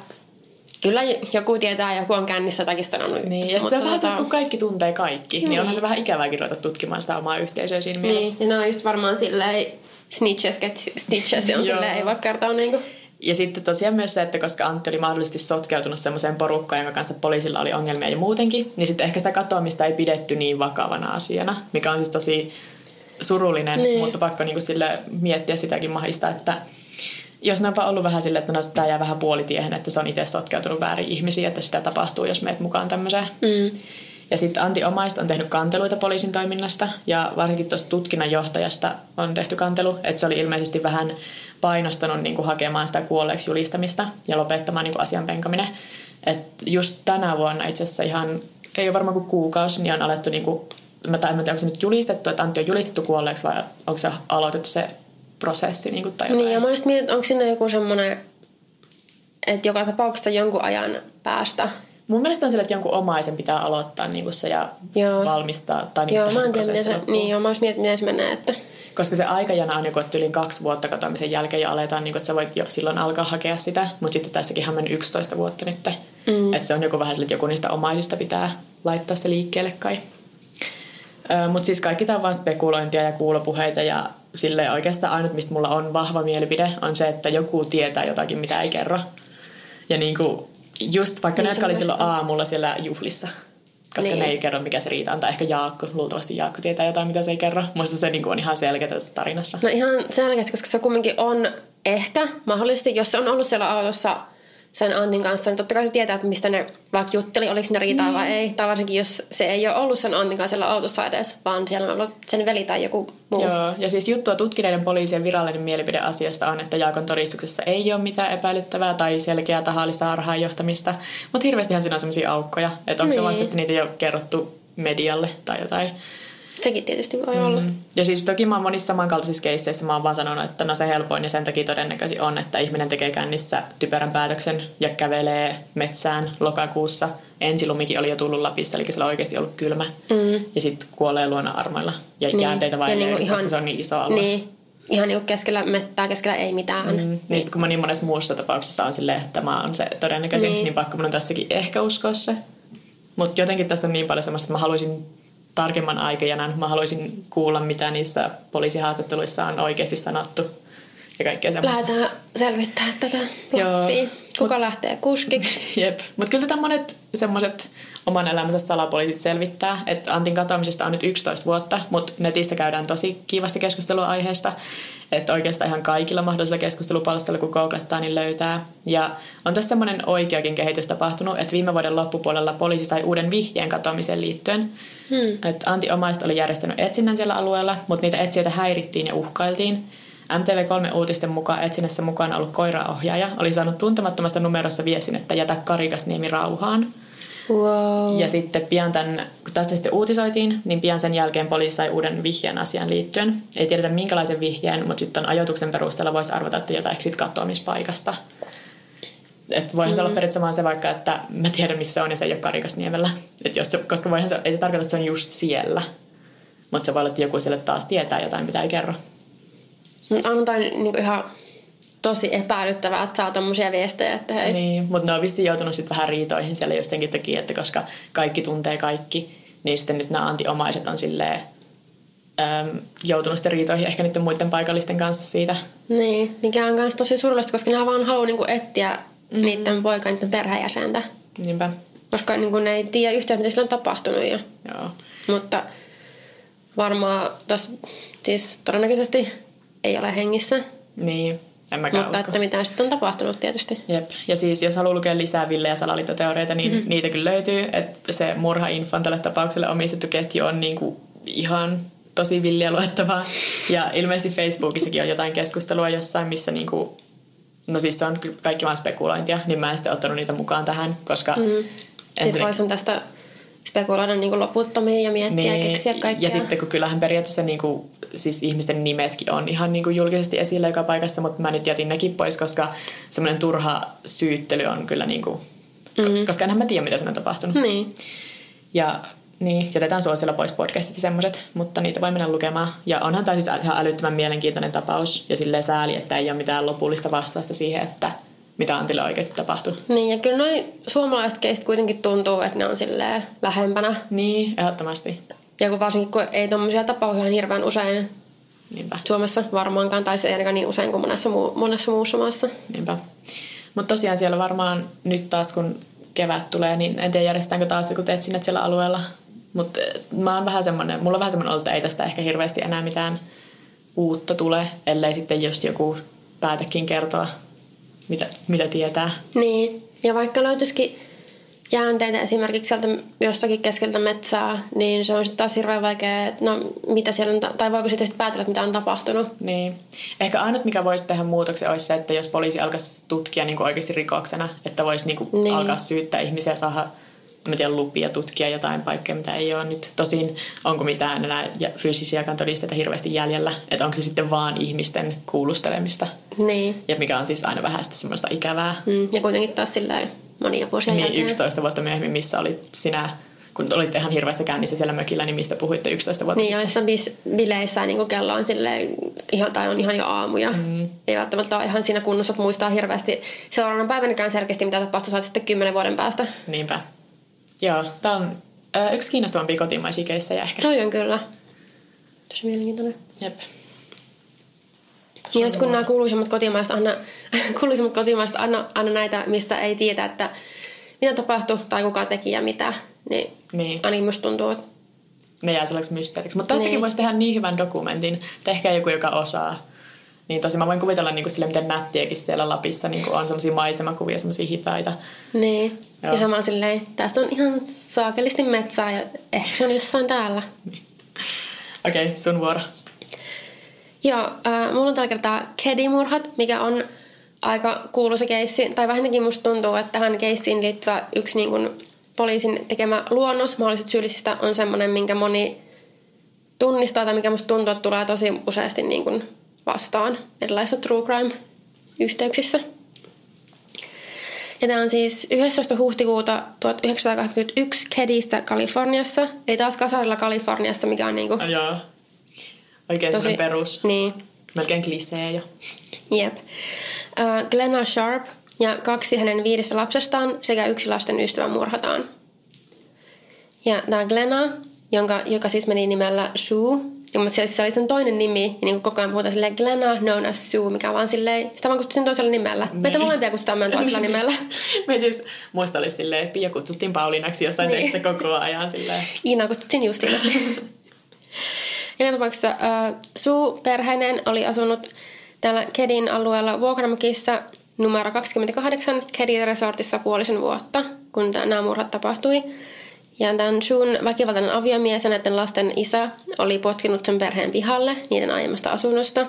[SPEAKER 5] kyllä joku tietää, joku on kännissä jotakin sanonut.
[SPEAKER 4] Niin, ja sitten vähän tota... kun kaikki tuntee kaikki, niin. niin onhan se vähän ikävääkin ruveta tutkimaan sitä omaa yhteisöä siinä
[SPEAKER 5] niin,
[SPEAKER 4] mielessä.
[SPEAKER 5] Niin, ja ne on just varmaan silleen snitches, snitches on silleen, ei voi kertoa niinku.
[SPEAKER 4] Ja sitten tosiaan myös se, että koska Antti oli mahdollisesti sotkeutunut semmoiseen porukkaan, jonka kanssa poliisilla oli ongelmia jo muutenkin, niin sitten ehkä sitä katoamista ei pidetty niin vakavana asiana, mikä on siis tosi surullinen, niin. mutta pakko niinku sille miettiä sitäkin mahista, että jos ne on ollut vähän silleen, että no, tämä jää vähän puolitiehen, että se on itse sotkeutunut väärin ihmisiä, että sitä tapahtuu, jos meet mukaan tämmöiseen.
[SPEAKER 5] Mm.
[SPEAKER 4] Ja sitten Antti Omaista on tehnyt kanteluita poliisin toiminnasta ja varsinkin tuosta tutkinnanjohtajasta on tehty kantelu, että se oli ilmeisesti vähän painostanut niin kuin hakemaan sitä kuolleeksi julistamista ja lopettamaan niin kuin asian penkaminen. Et just tänä vuonna itse asiassa ihan, ei ole varmaan kuin kuukausi, niin on alettu, niin kuin, mä en tiedä, onko se nyt julistettu, että Antti on julistettu kuolleeksi vai onko se aloitettu se prosessi niin kuin, tai jotain.
[SPEAKER 5] Niin, ja mä just mietin, onko siinä joku semmoinen, että joka tapauksessa jonkun ajan päästä
[SPEAKER 4] Mun mielestä on sillä, että jonkun omaisen pitää aloittaa niin se ja joo. valmistaa. Tai niin
[SPEAKER 5] joo, mä en tiedä, miten se, niin, joo, mä olisin mietin, miten se menee. Että...
[SPEAKER 4] Koska se aikajana on joku, että yli kaksi vuotta katoamisen jälkeen ja aletaan, niin kuin, että sä voit jo silloin alkaa hakea sitä. Mutta sitten tässäkin on mennyt 11 vuotta nyt. Mm. Että se on joku vähän sillä, että joku niistä omaisista pitää laittaa se liikkeelle kai. Mutta siis kaikki tämä on vain spekulointia ja kuulopuheita ja sille oikeastaan ainut, mistä mulla on vahva mielipide, on se, että joku tietää jotakin, mitä ei kerro. Ja niin kuin just vaikka niin ne, jotka oli silloin aamulla siellä juhlissa, koska niin. ne ei kerro, mikä se riita on. Tai ehkä Jaakko, luultavasti Jaakko tietää jotain, mitä se ei kerro. Muista se niin kuin on ihan selkeä tässä tarinassa.
[SPEAKER 5] No ihan selkeästi, koska se kumminkin on ehkä mahdollisesti, jos se on ollut siellä autossa – sen Antin kanssa, niin totta kai se tietää, että mistä ne vaikka jutteli, oliko ne riitaa mm. vai ei. Tai varsinkin, jos se ei ole ollut sen Antin kanssa siellä autossa edes, vaan siellä on ollut sen veli tai joku muu.
[SPEAKER 4] Joo, ja siis juttua tutkineiden poliisien virallinen mielipide asiasta on, että Jaakon todistuksessa ei ole mitään epäilyttävää tai selkeää tahallista harhaanjohtamista, mutta hirveästihan siinä on sellaisia aukkoja, että onko niin. se vasta, että niitä ei ole kerrottu medialle tai jotain.
[SPEAKER 5] Sekin tietysti voi mm. olla.
[SPEAKER 4] Ja siis toki mä oon monissa samankaltaisissa keisseissä mä oon vaan sanonut, että no se helpoin ja sen takia todennäköisesti on, että ihminen tekee kännissä typerän päätöksen ja kävelee metsään lokakuussa ensilumikin oli jo tullut Lapissa, eli siellä on oikeasti ollut kylmä. Mm. Ja sitten kuolee luonnon armoilla. Ja niin. jäänteitä vain,
[SPEAKER 5] niinku
[SPEAKER 4] koska ihan, se on niin iso alue.
[SPEAKER 5] Niin, ihan niinku keskellä mettää, keskellä ei mitään.
[SPEAKER 4] Mm. Niin sitten kun mä niin monessa muussa tapauksessa on silleen, että tämä on se todennäköisin, niin, niin pakko mun on tässäkin ehkä uskoa se. Mutta jotenkin tässä on niin paljon semmoista, että mä haluaisin tarkemman aikajanan. Mä haluaisin kuulla, mitä niissä poliisihaastatteluissa on oikeasti sanottu. Ja kaikkea semmoista.
[SPEAKER 5] Lähdetään selvittää tätä Joo. Kuka Mut, lähtee kuskiksi?
[SPEAKER 4] Jep. Mutta kyllä tätä monet semmoiset oman elämänsä salapoliisit selvittää. Että Antin katoamisesta on nyt 11 vuotta, mutta netissä käydään tosi kiivasti keskustelua aiheesta. Että oikeastaan ihan kaikilla mahdollisilla keskustelupalstoilla, kun googlettaa, niin löytää. Ja on tässä semmoinen oikeakin kehitys tapahtunut, että viime vuoden loppupuolella poliisi sai uuden vihjeen katoamiseen liittyen. Hmm. Että Antti omaiset oli järjestänyt etsinnän siellä alueella, mutta niitä etsijöitä häirittiin ja uhkailtiin. MTV3 uutisten mukaan etsinnässä mukaan ollut koiraohjaaja oli saanut tuntemattomasta numerossa viestin, että jätä Karikasniemi rauhaan.
[SPEAKER 5] Wow.
[SPEAKER 4] Ja sitten pian tämän, kun tästä sitten uutisoitiin, niin pian sen jälkeen poliisi sai uuden vihjeen asian liittyen. Ei tiedetä minkälaisen vihjeen, mutta sitten ajatuksen perusteella voisi arvata, että jotain sit katoamispaikasta. Että voihan mm. se olla mm. periaatteessa vaan se vaikka, että mä tiedän missä se on ja se ei ole Karikasniemellä. Et jos se, koska voihan se, ei se tarkoita, että se on just siellä. Mutta se voi olla, että joku sille taas tietää jotain, mitä ei kerro.
[SPEAKER 5] On jotain niin ihan tosi epäilyttävää, että saa tommosia viestejä, että hei.
[SPEAKER 4] Niin, mutta ne on vissiin joutunut sitten vähän riitoihin siellä jostenkin takia, että koska kaikki tuntee kaikki, niin sitten nyt nämä antiomaiset on silleen äm, joutunut sitten riitoihin ehkä niiden muiden paikallisten kanssa siitä.
[SPEAKER 5] Niin, mikä on myös tosi surullista, koska nämä vaan haluaa niinku etsiä mm. niiden poikan, niiden perheenjäsentä.
[SPEAKER 4] Niinpä.
[SPEAKER 5] Koska niinku ne ei tiedä yhtään, mitä sillä on tapahtunut. Ja...
[SPEAKER 4] Joo.
[SPEAKER 5] Mutta varmaan tos, siis todennäköisesti ei ole hengissä.
[SPEAKER 4] Niin, en mäkään
[SPEAKER 5] Mutta
[SPEAKER 4] usko.
[SPEAKER 5] että mitä sitten on tapahtunut tietysti.
[SPEAKER 4] Jep. Ja siis jos haluaa lukea lisää Ville- ja salaliittoteoreita, niin mm-hmm. niitä kyllä löytyy. Että se murha-infon tälle tapaukselle omistettu ketju on niinku ihan tosi villiä luettavaa. Ja ilmeisesti Facebookissakin on jotain keskustelua jossain, missä niinku, no siis se on kaikki vaan spekulointia, niin mä en sitten ottanut niitä mukaan tähän, koska... Mm.
[SPEAKER 5] Siis voisin tästä spekuloida niin kuin loputtomiin ja miettiä niin, ja keksiä kaikkea.
[SPEAKER 4] Ja sitten kun kyllähän periaatteessa niin kuin, siis ihmisten nimetkin on ihan niin kuin julkisesti esillä joka paikassa, mutta mä nyt jätin nekin pois, koska semmoinen turha syyttely on kyllä niin kuin, mm-hmm. koska enhän mä tiedä, mitä siinä on tapahtunut.
[SPEAKER 5] Niin.
[SPEAKER 4] Ja niin, jätetään suosilla pois podcastit ja semmoiset, mutta niitä voi mennä lukemaan. Ja onhan tämä siis ihan älyttömän mielenkiintoinen tapaus ja silleen sääli, että ei ole mitään lopullista vastausta siihen, että – mitä Antille oikeasti tapahtui.
[SPEAKER 5] Niin, ja kyllä noin suomalaiset keistä kuitenkin tuntuu, että ne on silleen lähempänä.
[SPEAKER 4] Niin, ehdottomasti.
[SPEAKER 5] Ja kun varsinkin, kun ei tuommoisia tapauksia hirveän usein
[SPEAKER 4] Niinpä.
[SPEAKER 5] Suomessa varmaankaan, tai se ei ainakaan niin usein kuin monessa, muu, monessa muussa maassa.
[SPEAKER 4] Niinpä. Mutta tosiaan siellä varmaan nyt taas, kun kevät tulee, niin en tiedä järjestetäänkö taas joku etsinnät siellä alueella. Mutta eh, mä oon vähän semmoinen, mulla on vähän semmoinen että ei tästä ehkä hirveästi enää mitään uutta tule, ellei sitten just joku päätäkin kertoa mitä, mitä tietää.
[SPEAKER 5] Niin, ja vaikka löytyisikin jäänteitä esimerkiksi sieltä jostakin keskeltä metsää, niin se on sitten taas hirveän vaikea, että no mitä siellä on, tai voiko sitten päätellä, että mitä on tapahtunut.
[SPEAKER 4] Niin. Ehkä ainut, mikä voisi tehdä muutoksen, olisi se, että jos poliisi alkaisi tutkia niin kuin oikeasti rikoksena, että voisi niin kuin niin. alkaa syyttää ihmisiä saada mä tiedän, lupia tutkia jotain paikkaa, mitä ei ole nyt. Tosin onko mitään enää fyysisiä todisteita hirveästi jäljellä, että onko se sitten vaan ihmisten kuulustelemista.
[SPEAKER 5] Niin.
[SPEAKER 4] Ja mikä on siis aina vähän sitä semmoista ikävää.
[SPEAKER 5] Mm, ja kuitenkin taas silleen monia vuosia
[SPEAKER 4] Niin,
[SPEAKER 5] jälkeen.
[SPEAKER 4] 11 vuotta myöhemmin, missä olit sinä kun olitte ihan hirveässä kännissä siellä mökillä, niin mistä puhuitte 11 vuotta
[SPEAKER 5] Niin, sitä bis- bileissä, niin kuin kello on ihan, tai on ihan jo aamuja. Mm. Ei välttämättä ole ihan siinä kunnossa, että muistaa hirveästi seuraavana päivänäkään selkeästi, mitä tapahtui saat sitten kymmenen vuoden päästä.
[SPEAKER 4] Niinpä. Joo, tämä on ö, yksi kiinnostavampia kotimaisia keissejä ehkä.
[SPEAKER 5] Toi on kyllä. Tosi mielenkiintoinen.
[SPEAKER 4] Jep.
[SPEAKER 5] Ja jos kun nämä kuuluisimmat kotimaiset, anna, kuuluisimmat kotimaiset anna, anna näitä, mistä ei tiedä, että mitä tapahtui tai kuka teki ja mitä, niin,
[SPEAKER 4] niin.
[SPEAKER 5] ainakin musta tuntuu, että
[SPEAKER 4] ne jää sellaiseksi mysteeriksi. Mutta tästäkin niin. voisi tehdä niin hyvän dokumentin. Tehkää joku, joka osaa. Niin tosi mä voin kuvitella niin kuin sille, miten nättiäkin siellä Lapissa niin kuin on semmoisia maisemakuvia, semmoisia hitaita.
[SPEAKER 5] Niin. Joo. Ja samalla silleen, tässä on ihan saakelisti metsää ja ehkä se on jossain täällä.
[SPEAKER 4] Okei, okay, sun vuoro.
[SPEAKER 5] Joo, äh, mulla on tällä kertaa Kedimurhat, mikä on aika kuuluisa keissi. Tai vähintäänkin musta tuntuu, että tähän keissiin liittyvä yksi niin kuin poliisin tekemä luonnos mahdollisista syyllisistä on semmoinen, minkä moni tunnistaa tai mikä musta tuntuu, että tulee tosi useasti niin kuin vastaan erilaisissa true crime-yhteyksissä. Ja tämä on siis 11. huhtikuuta 1981 Kedissä, Kaliforniassa. Eli taas kasarilla Kaliforniassa, mikä on niinku...
[SPEAKER 4] Joo. Oikein
[SPEAKER 5] Tosi...
[SPEAKER 4] perus.
[SPEAKER 5] Niin,
[SPEAKER 4] Melkein klisee jo.
[SPEAKER 5] jep. Uh, Glenna Sharp ja kaksi hänen viidestä lapsestaan sekä yksi lasten ystävä murhataan. Ja tämä Glenna, jonka, joka siis meni nimellä Sue, ja mutta se, se oli sen toinen nimi, ja niin koko ajan puhutaan silleen Glenna known as Sue, mikä vaan silleen, sitä vaan kutsuttiin toisella nimellä. Meitä molempia kutsutaan meidän toisella nimellä.
[SPEAKER 4] Mä siis muista oli silleen, että Pia kutsuttiin Pauliinaksi jossain
[SPEAKER 5] Niin.
[SPEAKER 4] niin. koko ajan silleen.
[SPEAKER 5] Iina kutsuttiin Justinaksi. Joka tapauksessa äh, Sue perheinen oli asunut täällä Kedin alueella vuokramökissä numero 28 Kedin resortissa puolisen vuotta, kun nämä murhat tapahtui. Ja tämän Suun väkivaltainen aviomies ja näiden lasten isä oli potkinut sen perheen pihalle niiden aiemmasta asunnosta.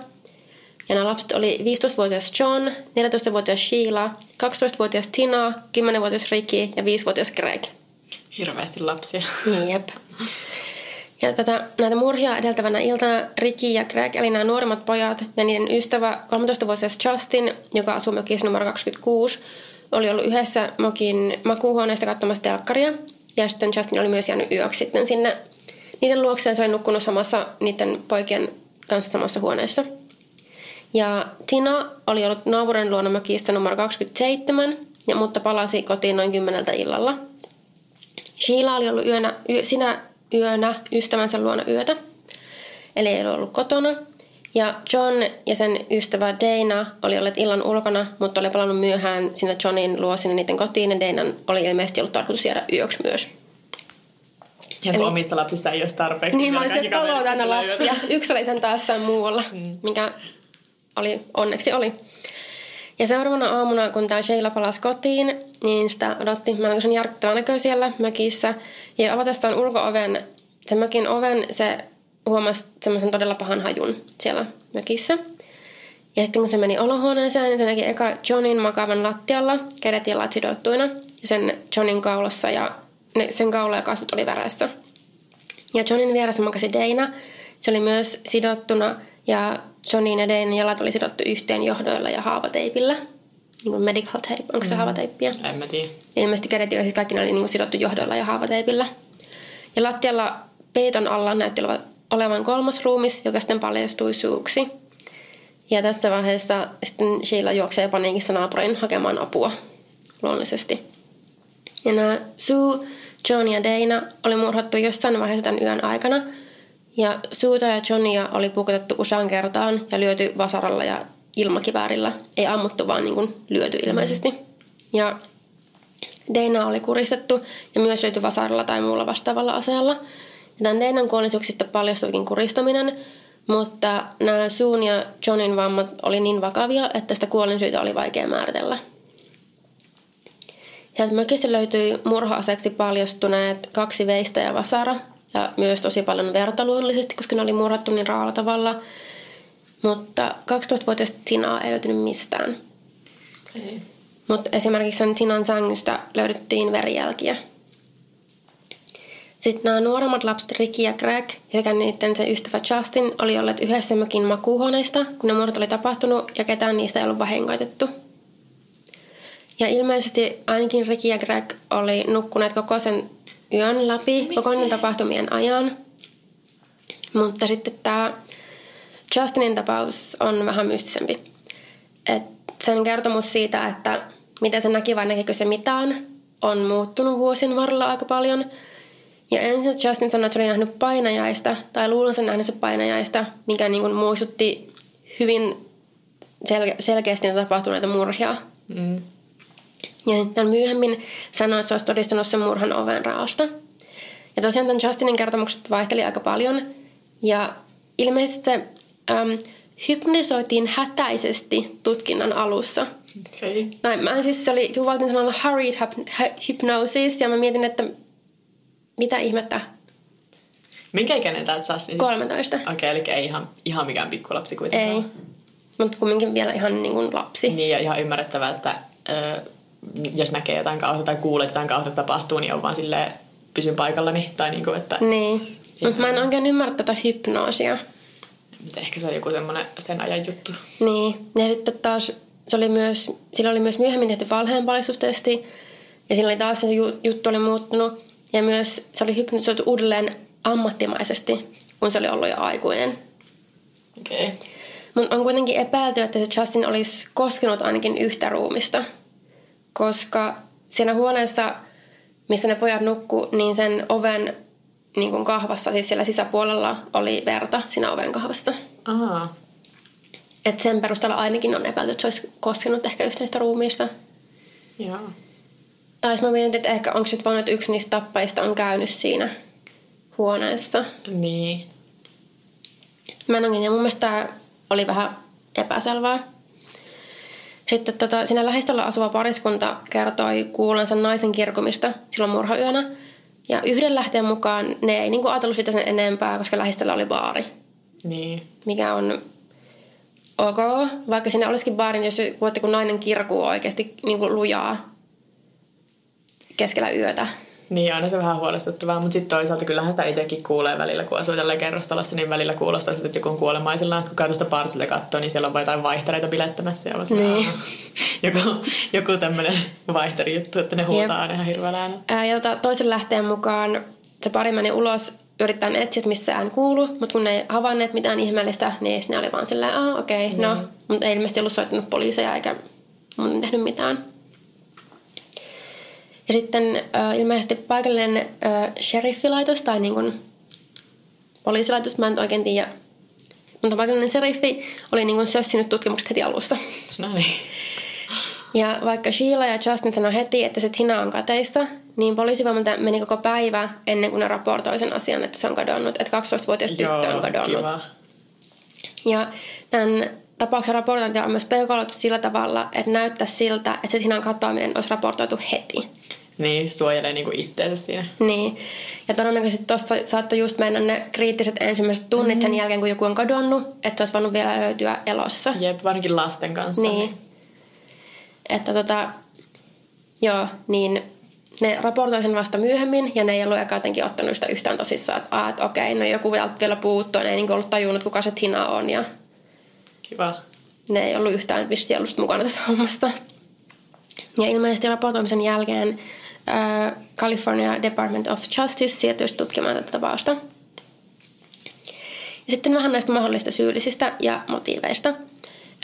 [SPEAKER 5] Ja nämä lapset oli 15-vuotias John, 14-vuotias Sheila, 12-vuotias Tina, 10-vuotias Ricky ja 5-vuotias Greg.
[SPEAKER 4] Hirveästi lapsia.
[SPEAKER 5] Jep. Ja tätä, näitä murhia edeltävänä iltana Ricky ja Greg, eli nämä nuoremmat pojat ja niiden ystävä 13-vuotias Justin, joka asuu mökissä numero 26, oli ollut yhdessä mökin makuuhuoneesta katsomassa telkkaria. Ja sitten Justin oli myös jäänyt yöksi sitten sinne niiden luokse ja se oli nukkunut samassa niiden poikien kanssa samassa huoneessa. Ja Tina oli ollut naapurin luona mökissä numero 27, ja, mutta palasi kotiin noin kymmeneltä illalla. Sheila oli ollut yönä, yö, sinä yönä ystävänsä luona yötä, eli ei ollut kotona. Ja John ja sen ystävä Dana oli olleet illan ulkona, mutta oli palannut myöhään sinne Johnin luo sinne niiden kotiin, ja Danan oli ilmeisesti ollut tarkoitus jäädä yöksi myös.
[SPEAKER 4] Ja
[SPEAKER 5] Eli-
[SPEAKER 4] omissa lapsissa ei olisi tarpeeksi.
[SPEAKER 5] Niin, mä olin se
[SPEAKER 4] kaikki
[SPEAKER 5] talo täynnä lapsia. Yksi oli sen taas jossain muualla, mikä oli, onneksi oli. Ja seuraavana aamuna, kun tämä Sheila palasi kotiin, niin sitä odotti melkoisen järkyttävä näkö siellä mökissä. Ja avatessaan ulko-oven, sen mökin oven, se huomasi semmoisen todella pahan hajun siellä mökissä. Ja sitten kun se meni olohuoneeseen, niin se näki eka Johnin makavan lattialla, kädet ja jalat sidottuina. Ja sen Johnin kaulassa ja ne, sen kaula ja kasvot oli värässä. Ja Johnin vieressä makasi Dana. Se oli myös sidottuna ja Johnin ja Danan jalat oli sidottu yhteen johdoilla ja haavateipillä. Niin kuin medical tape. Onko se haavateippiä?
[SPEAKER 4] En mä tiedä.
[SPEAKER 5] Ilmeisesti kädet ja siis kaikki ne oli niin kuin sidottu johdoilla ja haavateipillä. Ja lattialla peiton alla näytti olevan- olevan kolmas ruumis, joka sitten paljastui suuksi. Ja tässä vaiheessa sitten Sheila juoksee paniikissa naapurin hakemaan apua luonnollisesti. Ja nämä Sue, John ja Dana oli murhattu jossain vaiheessa tämän yön aikana. Ja Suuta ja Johnia oli puukotettu usean kertaan ja lyöty vasaralla ja ilmakiväärillä. Ei ammuttu, vaan niin kuin lyöty ilmeisesti. Ja Dana oli kuristettu ja myös lyöty vasaralla tai muulla vastaavalla aseella. Tämän Danan kuolinsyksistä paljastuikin kuristaminen, mutta nämä Suun ja Johnin vammat oli niin vakavia, että sitä kuolinsyytä oli vaikea määritellä. Ja mökistä löytyi murha-aseeksi paljastuneet kaksi veistä ja vasara ja myös tosi paljon verta luonnollisesti, koska ne oli murhattu niin raalla tavalla. Mutta 12-vuotias Tinaa ei löytynyt mistään. Mutta esimerkiksi sen Tinan sängystä löydettiin verijälkiä. Sitten nämä nuoremmat lapset Ricky ja Greg sekä niiden se ystävä Justin oli olleet yhdessä mökin makuuhuoneista, kun ne murhat oli tapahtunut ja ketään niistä ei ollut vahingoitettu. Ja ilmeisesti ainakin Ricky ja Greg oli nukkuneet koko sen yön läpi, koko niiden tapahtumien ajan. Mutta sitten tämä Justinin tapaus on vähän mystisempi. Et sen kertomus siitä, että mitä se näki vai näkikö se mitään, on muuttunut vuosien varrella aika paljon. Ja ensin Justin sanoi, että se oli nähnyt painajaista, tai nähnyt se painajaista, mikä niin kuin muistutti hyvin sel- selkeästi tapahtuneita murhia.
[SPEAKER 4] Mm.
[SPEAKER 5] Ja sitten myöhemmin sanoi, että se olisi todistanut sen murhan oven raosta. Ja tosiaan tämän Justinin kertomukset vaihteli aika paljon. Ja ilmeisesti se äm, hypnisoitiin hätäisesti tutkinnan alussa.
[SPEAKER 4] Okay.
[SPEAKER 5] Tai mä siis se oli kuvaltiin sanalla hurried hyp- hy- hypnosis ja mä mietin, että mitä ihmettä,
[SPEAKER 4] Minkä ikäinen tää Justin?
[SPEAKER 5] 13.
[SPEAKER 4] Okei, okay, eli ei ihan, ihan mikään pikkulapsi kuitenkaan.
[SPEAKER 5] Ei, mutta kumminkin vielä ihan niin kuin lapsi.
[SPEAKER 4] Niin, ja ihan ymmärrettävää, että ö, jos näkee jotain kauheaa tai kuulee, että jotain kauheaa tapahtuu, niin on vaan silleen, pysyn paikallani. Tai niinku, että
[SPEAKER 5] Niin, mutta mä en oikein ymmärrä tätä hypnoosia.
[SPEAKER 4] mitä ehkä se on joku semmoinen sen ajan juttu.
[SPEAKER 5] Niin, ja sitten taas se oli myös, sillä oli myös myöhemmin tehty valheenpaljastustesti ja siinä oli taas se ju- juttu oli muuttunut ja myös se oli hypnotisoitu uudelleen ammattimaisesti, kun se oli ollut jo aikuinen.
[SPEAKER 4] Okei. Okay.
[SPEAKER 5] Mutta on kuitenkin epäilty, että se Justin olisi koskenut ainakin yhtä ruumista, koska siinä huoneessa, missä ne pojat nukku, niin sen oven niin kuin kahvassa, siis siellä sisäpuolella oli verta siinä oven kahvassa.
[SPEAKER 4] Aa.
[SPEAKER 5] Et sen perusteella ainakin on epäilty, että se olisi koskenut ehkä yhtä niistä ruumiista.
[SPEAKER 4] Joo.
[SPEAKER 5] Tai mä mietin, että ehkä onko sitten voinut, että yksi niistä tappajista on käynyt siinä huoneessa.
[SPEAKER 4] Niin.
[SPEAKER 5] Mä en oikein, ja mun mielestä tää oli vähän epäselvää. Sitten tota, siinä lähistöllä asuva pariskunta kertoi kuulensa naisen kirkumista silloin murhayönä. Ja yhden lähteen mukaan ne ei niinku ajatellut sitä sen enempää, koska lähistöllä oli baari.
[SPEAKER 4] Niin.
[SPEAKER 5] Mikä on ok, vaikka siinä olisikin baarin, jos kuulette, kun nainen kirkuu oikeasti niinku lujaa keskellä yötä.
[SPEAKER 4] Niin, aina se vähän huolestuttavaa, mutta sitten toisaalta kyllähän sitä itsekin kuulee välillä, kun asuu tällä kerrostalossa, niin välillä kuulostaa sitten, että joku on kuolemaisillaan. Sitten kun käy tuosta parsilta katsoo, niin siellä on jotain vaihtereita bilettämässä. Ja on
[SPEAKER 5] Niin.
[SPEAKER 4] Joku, joku tämmöinen vaihterijuttu, että ne huutaa aina ihan hirveällä äänellä.
[SPEAKER 5] Ää, Ja tota, toisen lähteen mukaan se pari meni ulos yrittäen etsiä, että missä ään kuulu, mutta kun ne ei havainneet mitään ihmeellistä, niin ne oli vaan silleen, ah okei, okay, no. Mutta ei ilmeisesti ollut soittanut poliiseja eikä mun tehnyt mitään. Ja sitten äh, ilmeisesti paikallinen äh, sheriffilaitos tai niin kuin poliisilaitos, mä en oikein tiedä, mutta paikallinen sheriffi oli niin kuin sössinyt tutkimukset heti alussa.
[SPEAKER 4] No niin.
[SPEAKER 5] Ja vaikka Sheila ja Justin sanoi heti, että se Tina on kateissa, niin poliisivalvonta meni koko päivä ennen kuin ne raportoi sen asian, että se on kadonnut. Että 12-vuotias tyttö on kadonnut.
[SPEAKER 4] kiva.
[SPEAKER 5] Ja tämän tapauksen raportointi on myös peukaloitu sillä tavalla, että näyttää siltä, että se Tinan katoaminen olisi raportoitu heti.
[SPEAKER 4] Niin, suojelee niinku itteensä siinä.
[SPEAKER 5] Niin. Ja todennäköisesti tuossa saattoi just mennä ne kriittiset ensimmäiset tunnit mm. sen jälkeen, kun joku on kadonnut, että olisi voinut vielä löytyä elossa.
[SPEAKER 4] Jep, varsinkin lasten kanssa.
[SPEAKER 5] Niin. Että tota, joo, niin ne raportoi sen vasta myöhemmin ja ne ei ollut eka jotenkin ottanut sitä yhtään tosissaan, että, ah, että okei, no joku vielä, vielä puuttuu, ne ei niin ollut tajunnut, kuka se Tina on ja
[SPEAKER 4] Kiva.
[SPEAKER 5] ne ei ollut yhtään vissiin ollut mukana tässä hommassa. Ja ilmeisesti raportoimisen jälkeen äh, California Department of Justice siirtyisi tutkimaan tätä tapausta. Ja sitten vähän näistä mahdollisista syyllisistä ja motiiveista.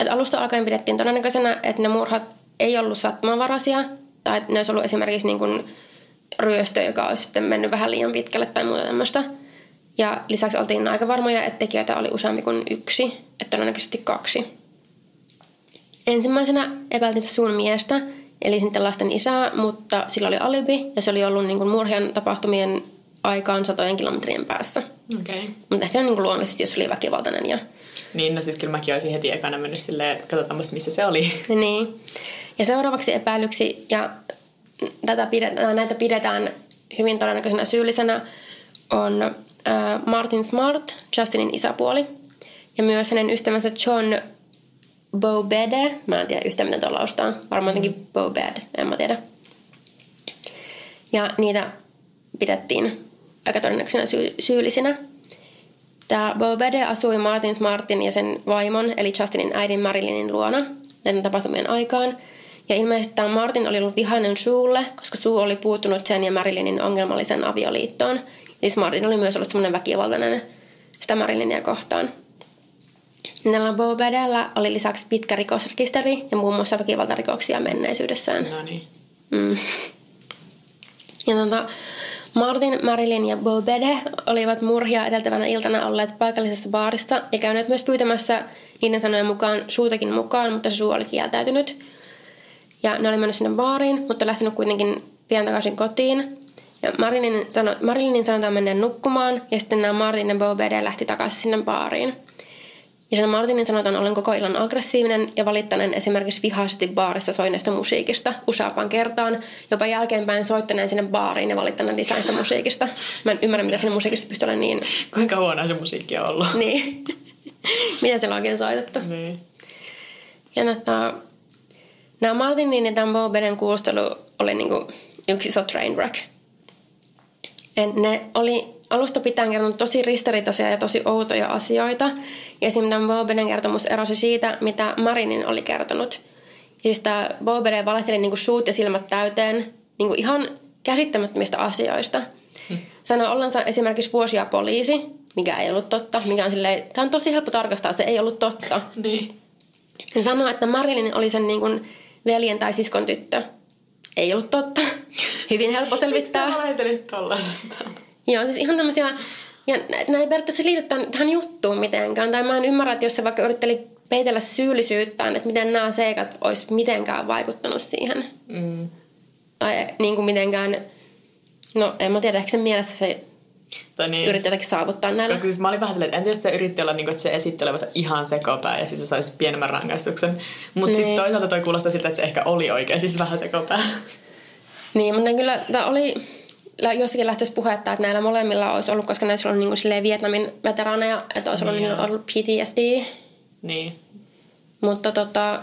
[SPEAKER 5] Et alusta alkaen pidettiin todennäköisenä, että ne murhat ei ollut sattumanvaraisia, tai että ne olisi ollut esimerkiksi niin kuin ryöstö, joka olisi sitten mennyt vähän liian pitkälle tai muuta tämmöistä. Ja lisäksi oltiin aika varmoja, että tekijöitä oli useampi kuin yksi, että todennäköisesti kaksi. Ensimmäisenä epäiltiin sun miestä, eli sitten lasten isää, mutta sillä oli alibi ja se oli ollut niin kuin murhien tapahtumien aikaan satojen kilometrien päässä.
[SPEAKER 4] Okay.
[SPEAKER 5] Mutta ehkä niin kuin luonnollisesti, jos oli väkivaltainen. Ja,
[SPEAKER 4] Niin, no siis kyllä mäkin olisin heti ekana mennyt silleen, katsotaan missä se oli.
[SPEAKER 5] niin. ja seuraavaksi epäilyksi, ja tätä pidetään, näitä pidetään hyvin todennäköisenä syyllisenä, on äh, Martin Smart, Justinin isäpuoli, ja myös hänen ystävänsä John Bobede. Mä en tiedä yhtään, miten tuo laustaa. Varmaan jotenkin Bobed, en mä tiedä. Ja niitä pidettiin aika todennäköisenä syy- syyllisinä. Tämä Bobede asui Martin Smartin ja sen vaimon, eli Justinin äidin Marilynin luona näiden tapahtumien aikaan. Ja ilmeisesti tämä Martin oli ollut vihainen suulle, koska suu oli puuttunut sen ja Marilynin ongelmallisen avioliittoon. Siis Martin oli myös ollut semmoinen väkivaltainen sitä Marilynia kohtaan. Näillä Bobedellä oli lisäksi pitkä rikosrekisteri ja muun muassa väkivaltarikoksia menneisyydessään.
[SPEAKER 4] No niin.
[SPEAKER 5] Mm. Ja tota, Martin, Marilyn ja Bobede olivat murhia edeltävänä iltana olleet paikallisessa baarissa ja käyneet myös pyytämässä niiden sanojen mukaan suutakin mukaan, mutta se suu oli kieltäytynyt. Ja ne oli mennyt sinne baariin, mutta lähtenyt kuitenkin pian takaisin kotiin. Ja Marilynin, sano, Marilynin sanotaan menneen nukkumaan ja sitten nämä Martin ja Bobede lähti takaisin sinne baariin. Ja sen Martinin sanotaan ollen koko illan aggressiivinen ja valittaneen esimerkiksi vihaisesti baarissa soineesta musiikista useampaan kertaan, jopa jälkeenpäin soittaneen sinne baariin ja valittaneen lisää sitä musiikista. Mä en ymmärrä, mitä sinne musiikista pystyy olemaan niin...
[SPEAKER 4] Kuinka huonoa se musiikki on ollut.
[SPEAKER 5] niin. mitä siellä on oikein soitettu.
[SPEAKER 4] Niin.
[SPEAKER 5] Ja tota, nämä Martinin ja tämän Bobeden kuulustelu oli niinku yksi iso train wreck. Et ne oli alusta pitäen kertonut tosi ristiriitaisia ja tosi outoja asioita. Ja esimerkiksi tämän Bobeden kertomus erosi siitä, mitä Marinin oli kertonut. siis tämä Bobede valehteli niinku suut ja silmät täyteen niinku ihan käsittämättömistä asioista. Hmm. Sanoi ollensa esimerkiksi vuosia poliisi, mikä ei ollut totta. Mikä on silleen, tämä on tosi helppo tarkastaa, se ei ollut totta.
[SPEAKER 4] Niin.
[SPEAKER 5] Hän sanoi, että Marilyn oli sen niin kuin veljen tai siskon tyttö. Ei ollut totta. Hyvin helppo selvittää.
[SPEAKER 4] Miksi sä?
[SPEAKER 5] Joo, siis ihan tämmöisiä, ja nämä ei periaatteessa liity tähän, tähän juttuun mitenkään. Tai mä en ymmärrä, että jos se vaikka yritteli peitellä syyllisyyttään, että miten nämä seikat olisi mitenkään vaikuttanut siihen.
[SPEAKER 4] Mm.
[SPEAKER 5] Tai niin kuin mitenkään, no en mä tiedä, ehkä sen mielessä se
[SPEAKER 4] Tai niin.
[SPEAKER 5] yritti jotenkin saavuttaa näillä.
[SPEAKER 4] Koska siis mä olin vähän silleen, että entä jos se yritti olla, niin kuin, että se esitti olevansa ihan sekopää ja sitten se saisi pienemmän rangaistuksen. Mutta
[SPEAKER 5] Niin.
[SPEAKER 4] sitten toisaalta toi kuulostaa siltä, että se ehkä oli oikein, siis vähän sekopää.
[SPEAKER 5] Niin, mutta kyllä, tämä oli jossakin lähtöisi puhetta, että näillä molemmilla olisi ollut, koska näissä on niin kuin silleen Vietnamin veteraaneja, että olisi ollut,
[SPEAKER 4] Niin
[SPEAKER 5] niin
[SPEAKER 4] joo.
[SPEAKER 5] ollut PTSD.
[SPEAKER 4] Niin.
[SPEAKER 5] Mutta tota,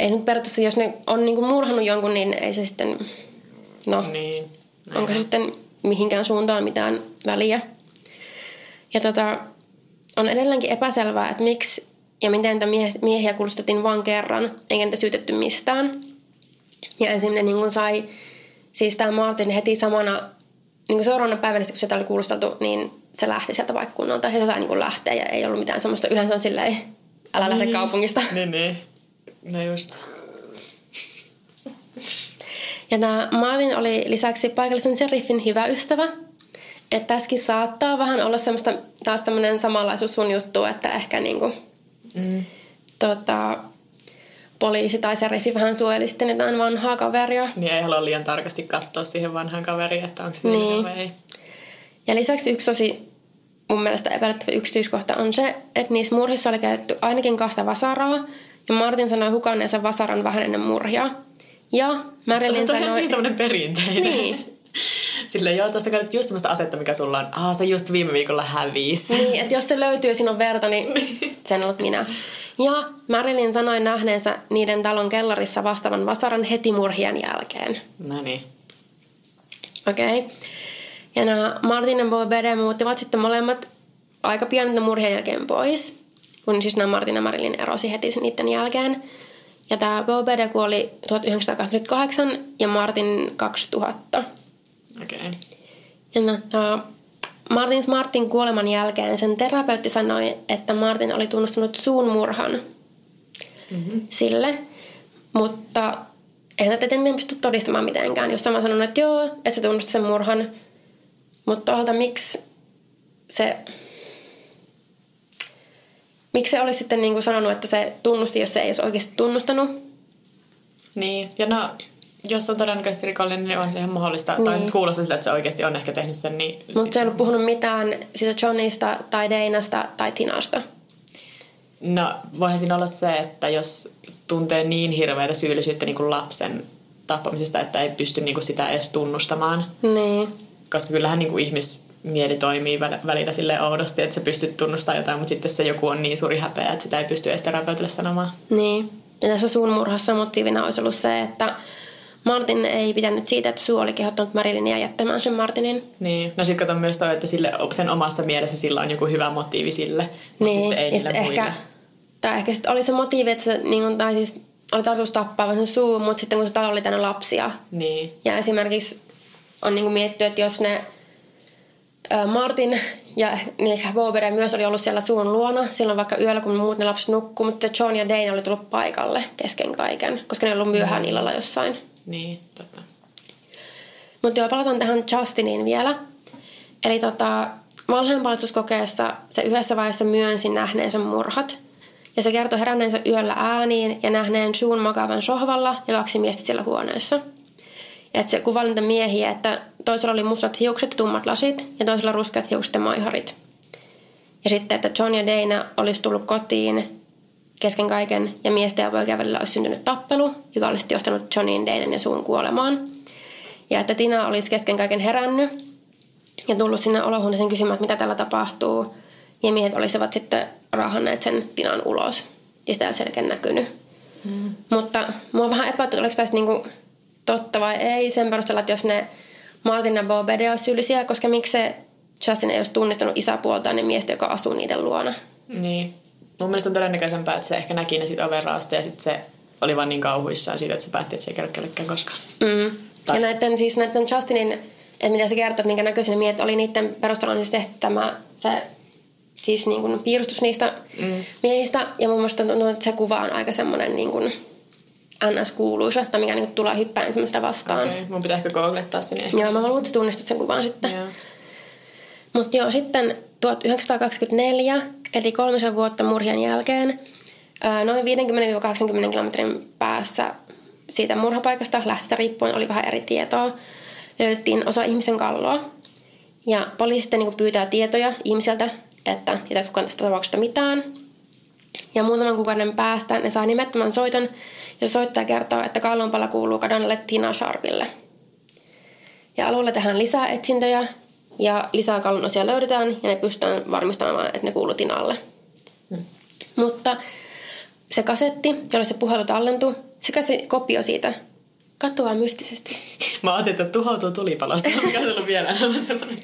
[SPEAKER 5] ei nyt periaatteessa, jos ne on niin kuin murhannut jonkun, niin ei se sitten, no,
[SPEAKER 4] Niin. Näin
[SPEAKER 5] onko
[SPEAKER 4] on.
[SPEAKER 5] se sitten mihinkään suuntaan mitään väliä. Ja tota, on edelleenkin epäselvää, että miksi ja miten niitä miehiä, kuulustettiin vain kerran, eikä niitä syytetty mistään. Ja ensin niin kuin sai, siis tämä Martin heti samana, niin kuin seuraavana päivänä, kun sitä oli kuulusteltu, niin se lähti sieltä paikkakunnalta ja se sai niin kuin lähteä ja ei ollut mitään semmoista, yleensä on silleen, älä lähde kaupungista.
[SPEAKER 4] Niin, niin. No just.
[SPEAKER 5] Ja tämä Martin oli lisäksi paikallisen sheriffin hyvä ystävä. Että tässäkin saattaa vähän olla semmoista, taas tämmöinen samanlaisuus sun juttu, että ehkä niinku,
[SPEAKER 4] Mm.
[SPEAKER 5] tota, poliisi tai seriffi vähän suojeli sitten jotain vanhaa kaveria.
[SPEAKER 4] Niin ei halua liian tarkasti katsoa siihen vanhaan kaveriin, että onko se
[SPEAKER 5] Niin.
[SPEAKER 4] niin. vai ei.
[SPEAKER 5] Ja lisäksi yksi tosi mun mielestä epäilyttävä yksityiskohta on se, että niissä murhissa oli käytetty ainakin kahta vasaraa. Ja Martin sanoi hukanneensa vasaran vähän ennen murhia. Ja Marilyn
[SPEAKER 4] Toi on
[SPEAKER 5] sanoi...
[SPEAKER 4] niin perinteinen.
[SPEAKER 5] Niin.
[SPEAKER 4] Silleen, joo, tuossa käytät just semmoista asetta, mikä sulla on. Ah, se just viime viikolla hävisi.
[SPEAKER 5] Niin, että jos se löytyy ja siinä on verta, niin sen olet minä. Ja Marilyn sanoi nähneensä niiden talon kellarissa vastaavan vasaran heti murhien jälkeen.
[SPEAKER 4] No niin.
[SPEAKER 5] Okei. Okay. Ja nämä Martin ja Bobede muuttivat sitten molemmat aika pian niiden murhien jälkeen pois. Kun siis nämä Martin ja Marilyn erosi heti sen niiden jälkeen. Ja tämä Bobede kuoli 1988 ja Martin 2000.
[SPEAKER 4] Okei. Okay.
[SPEAKER 5] Ja tota, Martin Smartin kuoleman jälkeen sen terapeutti sanoi, että Martin oli tunnustanut suun murhan mm-hmm. sille, mutta eihän tätä ennen pysty todistamaan mitenkään. Jos mä sanon, että joo, että se tunnusti sen murhan, mutta toisaalta miksi se... Miksi se olisi sitten niin kuin sanonut, että se tunnusti, jos se ei olisi oikeasti tunnustanut?
[SPEAKER 4] Niin, ja no, jos on todennäköisesti rikollinen, niin on se ihan mahdollista. Niin. Tai kuulostaa siltä, että se oikeasti on ehkä tehnyt sen, niin...
[SPEAKER 5] Mutta se ei ollut puhunut mitään siitä Johnista tai Deinasta tai Tinasta.
[SPEAKER 4] No, voihan siinä olla se, että jos tuntee niin hirveätä syyllisyyttä niin kuin lapsen tappamisesta, että ei pysty niin kuin sitä edes tunnustamaan.
[SPEAKER 5] Niin.
[SPEAKER 4] Koska kyllähän niin kuin ihmismieli toimii väl- välillä sille oudosti, että sä pystyt tunnustamaan jotain, mutta sitten se joku on niin suuri häpeä, että sitä ei pysty edes terapeutille sanomaan.
[SPEAKER 5] Niin. Ja tässä suun murhassa motiivina olisi ollut se, että Martin ei pitänyt siitä, että suu oli kehottanut Marilynia jättämään sen Martinin.
[SPEAKER 4] Niin. No sitten kato myös toi, että sille, sen omassa mielessä sillä on joku hyvä motiivi sille, mutta
[SPEAKER 5] Niin.
[SPEAKER 4] sitten ei
[SPEAKER 5] ja sitten
[SPEAKER 4] muille.
[SPEAKER 5] ehkä, tai ehkä sitten oli se motiivi, että se, niin kuin, tai siis oli tarkoitus tappaa vaan sen suu, mutta sitten kun se talo oli täynnä lapsia.
[SPEAKER 4] Niin.
[SPEAKER 5] Ja esimerkiksi on niin mietitty, että jos ne ä, Martin ja niin ehkä Bobere myös oli ollut siellä suun luona silloin vaikka yöllä, kun muut ne lapset nukkuu, mutta John ja Dane oli tullut paikalle kesken kaiken, koska ne oli ollut myöhään illalla jossain.
[SPEAKER 4] Niin, totta.
[SPEAKER 5] Mutta joo, palataan tähän Justiniin vielä. Eli tota, valheenpalautuskokeessa se yhdessä vaiheessa myönsi nähneensä murhat. Ja se kertoi heränneensä yöllä ääniin ja nähneen Sean makavan sohvalla ja kaksi miestä siellä huoneessa. Ja että se kuvaili niitä miehiä, että toisella oli mustat hiukset ja tummat lasit ja toisella ruskeat hiukset ja maiharit. Ja sitten, että John ja Dana olisi tullut kotiin kesken kaiken ja miesten ja poikien välillä olisi syntynyt tappelu, joka olisi johtanut Johnin, Danan ja suun kuolemaan. Ja että Tina olisi kesken kaiken herännyt ja tullut sinne olohuoneeseen kysymään, että mitä täällä tapahtuu. Ja miehet olisivat sitten raahanneet sen Tinan ulos. Ja sitä ei ole näkynyt. Mm. Mutta mua vähän epäilty, oliko tässä niinku totta vai ei sen perusteella, että jos ne Martin ja Bobede olisi syyllisiä, koska miksi se Justin ei olisi tunnistanut isäpuoltaan ne miestä, joka asuu niiden luona.
[SPEAKER 4] Niin. Mun mielestä on todennäköisempää, että se ehkä näki ne sit ovenraosta ja sitten se oli vaan niin kauhuissaan siitä, että se päätti, että se ei kerro kellekään koskaan.
[SPEAKER 5] Mm.
[SPEAKER 4] Tai-
[SPEAKER 5] Ja näiden, siis näiden Justinin, että mitä se kertoo, että minkä näköisenä miehet oli niiden perusteella niin siis tehty tämä, se siis niin kuin piirustus niistä mm. miehistä. Ja mun mielestä tuntuu, että se kuva on aika semmoinen niin kuin NS-kuuluisa, tai mikä niin tulee hyppään ensimmäisenä vastaan.
[SPEAKER 4] Okei, mun pitää ehkä googlettaa sen. Ehkä.
[SPEAKER 5] Joo, mä luulen, että sä tunnistat sen kuvan sitten.
[SPEAKER 4] Joo.
[SPEAKER 5] Mutta joo, sitten 1924, eli kolmisen vuotta murhien jälkeen, noin 50-80 kilometrin päässä siitä murhapaikasta lähtestä riippuen oli vähän eri tietoa. Löydettiin osa ihmisen kalloa. Ja poliisi sitten niin pyytää tietoja ihmiseltä, että tietääkö kukaan tästä tapauksesta mitään. Ja muutaman kuukauden päästä ne saa nimettömän soiton, ja soittaja kertoo, että kallonpala kuuluu kadonneelle Tina Sharpille. Ja alueella tehdään lisää etsintöjä ja lisää kallon osia löydetään ja ne pystytään varmistamaan, että ne kuuluu Tinalle. Mutta se kasetti, jolle se puhelu tallentui, sekä se kopio siitä katoaa mystisesti.
[SPEAKER 4] Mä ajattelin, että tuhoutuu tulipalosta, mikä on ollut vielä semmoinen.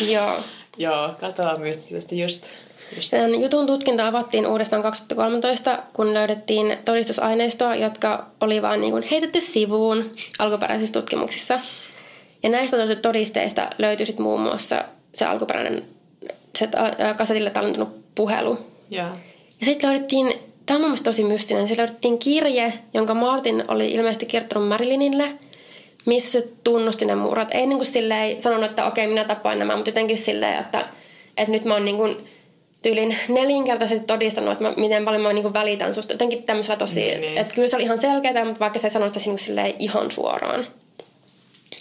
[SPEAKER 5] Joo.
[SPEAKER 4] Joo, katoaa mystisesti just. just.
[SPEAKER 5] Sen jutun tutkinta avattiin uudestaan 2013, kun löydettiin todistusaineistoa, jotka oli vaan niin kuin heitetty sivuun alkuperäisissä tutkimuksissa. Ja näistä todisteista löytyi sit muun muassa se alkuperäinen se ä, kasetille tallentunut puhelu.
[SPEAKER 4] Joo.
[SPEAKER 5] Ja sitten löydettiin, tämä on mun mielestä tosi mystinen, se löydettiin kirje, jonka Martin oli ilmeisesti kirjoittanut Marilinille, missä se tunnusti ne murhat. Ei niin kuin silleen sanonut, että okei, minä tapoin nämä, mutta jotenkin silleen, että, että nyt mä oon niin kuin tyylin nelinkertaisesti todistanut, että mä, miten paljon mä niin kuin välitän susta. Jotenkin tämmöisellä tosi,
[SPEAKER 4] Niin, niin.
[SPEAKER 5] että kyllä se oli ihan selkeää, mutta vaikka se ei sanonut sitä niin kuin silleen ihan suoraan.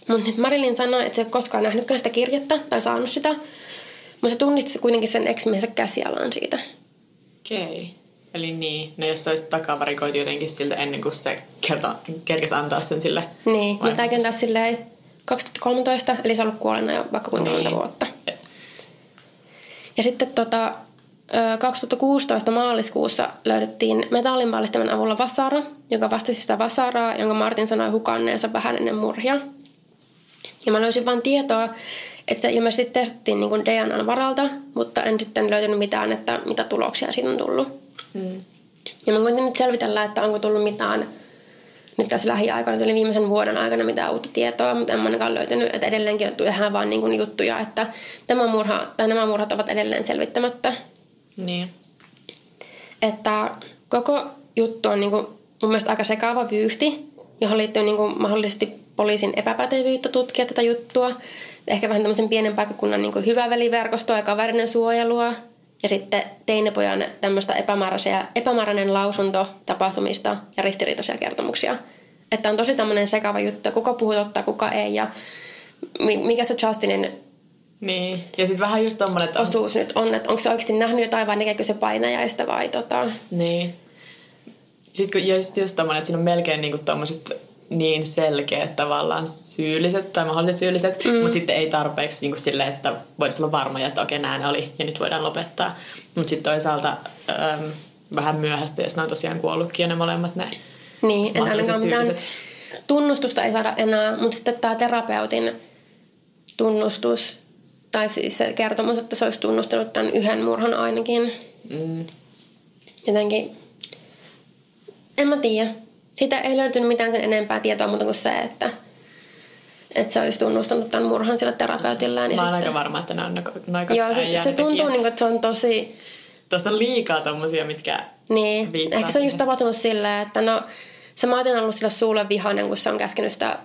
[SPEAKER 5] Mutta nyt Marilyn sanoi, että se ei ole koskaan nähnytkään sitä kirjettä tai saanut sitä. Mutta se tunnisti kuitenkin sen ex-miehensä käsialan siitä.
[SPEAKER 4] Okei. Eli niin, no jos se olisi takavarikoitu jotenkin siltä ennen kuin se kerta, kerkesi antaa sen sille
[SPEAKER 5] Niin, mutta tämäkin taas silleen 2013, eli se on ollut kuolleena jo vaikka kuinka monta
[SPEAKER 4] Niin.
[SPEAKER 5] vuotta. Ja sitten tota, ö, 2016 maaliskuussa löydettiin metallinpallistimen avulla vasara, joka vastasi sitä vasaraa, jonka Martin sanoi hukanneensa vähän ennen murhia. Ja mä löysin vain tietoa, että sitä ilmeisesti testattiin niin DNAn varalta, mutta en sitten löytänyt mitään, että mitä tuloksia siitä on tullut.
[SPEAKER 4] Mm.
[SPEAKER 5] Ja mä koitin nyt selvitellä, että onko tullut mitään nyt tässä lähiaikana, tuli viimeisen vuoden aikana mitään uutta tietoa, mutta en ainakaan löytänyt, että edelleenkin tehdään vaan niin kuin juttuja, että tämä murha, tai nämä murhat ovat edelleen selvittämättä.
[SPEAKER 4] Niin.
[SPEAKER 5] Että koko juttu on niin kuin mun mielestä aika sekaava vyyhti, johon liittyy niin kuin mahdollisesti poliisin epäpätevyyttä tutkia tätä juttua. Ehkä vähän tämmöisen pienen paikkakunnan niin kuin hyväveliverkostoa ja kaverinen suojelua. Ja sitten teinipojan tämmöistä epämääräinen lausunto tapahtumista ja ristiriitaisia kertomuksia. Että on tosi tämmöinen sekava juttu, kuka puhuu totta, kuka ei ja mi- mikä se Justinin
[SPEAKER 4] Niin. Ja siis vähän just tommonen, että on,
[SPEAKER 5] osuus nyt on, että onko se oikeasti nähnyt jotain vai näkeekö se painajaista vai tota...
[SPEAKER 4] Niin. Sitten kun, ja sit just tommonen, että siinä on melkein niinku tommoset niin selkeät tavallaan syylliset tai mahdolliset syylliset, mm. mutta sitten ei tarpeeksi niinku sille, että voisi olla varma, että okei, nämä ne oli ja nyt voidaan lopettaa. Mutta sitten toisaalta äm, vähän myöhäistä, jos ne on tosiaan kuollutkin jo ne molemmat ne
[SPEAKER 5] Niin,
[SPEAKER 4] mahdolliset
[SPEAKER 5] ainakaan mitään
[SPEAKER 4] syylliset.
[SPEAKER 5] tunnustusta ei saada enää, mutta sitten tämä terapeutin tunnustus, tai siis se kertomus, että se olisi tunnustanut tämän yhden murhan ainakin.
[SPEAKER 4] Mm.
[SPEAKER 5] Jotenkin, en mä tiedä. Sitä ei löytynyt mitään sen enempää tietoa muuta kuin se, että, että se olisi tunnustanut tämän murhan sillä terapeutillaan. Ja
[SPEAKER 4] Mä oon
[SPEAKER 5] sitten,
[SPEAKER 4] aika varma, että ne on no- noin kaksi
[SPEAKER 5] Joo, se, se tuntuu, niin kuin, että se on tosi...
[SPEAKER 4] Tuossa on liikaa tommosia, mitkä
[SPEAKER 5] Niin, ehkä se on just
[SPEAKER 4] siihen.
[SPEAKER 5] tapahtunut silleen, että no se Martin on ollut sille suulle vihainen, kun se on käskenyt sitä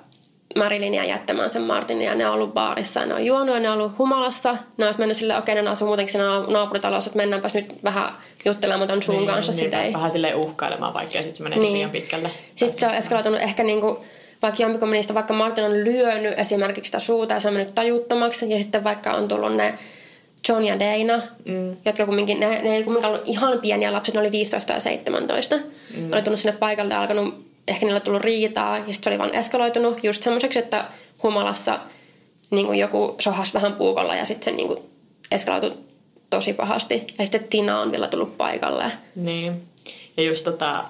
[SPEAKER 5] Marilynia jättämään sen Martinin ja ne on ollut baarissa ja ne on juonut ja ne on ollut humalassa. Ne olisi mennyt silleen, okei ne asuu muutenkin siinä na- naapuritalossa, että mennäänpäs nyt vähän juttelemaan ton sun kanssa
[SPEAKER 4] niin,
[SPEAKER 5] silleen.
[SPEAKER 4] vähän silleen uhkailemaan, vaikka sitten se menee niin. liian pitkälle.
[SPEAKER 5] Sitten se on eskaloitunut ehkä niinku, vaikka jompikumpi niistä, vaikka Martin on lyönyt esimerkiksi sitä suuta ja se on mennyt tajuttomaksi. Ja sitten vaikka on tullut ne John ja Dana, mm. jotka kumminkin, ne, ne ei kumminkaan ollut ihan pieniä lapset, ne oli 15 ja 17. Mm. Oli tullut sinne paikalle ja alkanut, ehkä niillä tullut riitaa ja sitten se oli vaan eskaloitunut just semmoiseksi, että humalassa niin kuin joku sohas vähän puukolla ja sitten se niin kuin eskaloitui tosi pahasti. Ja sitten Tina on vielä tullut paikalle.
[SPEAKER 4] Niin. Ja just tota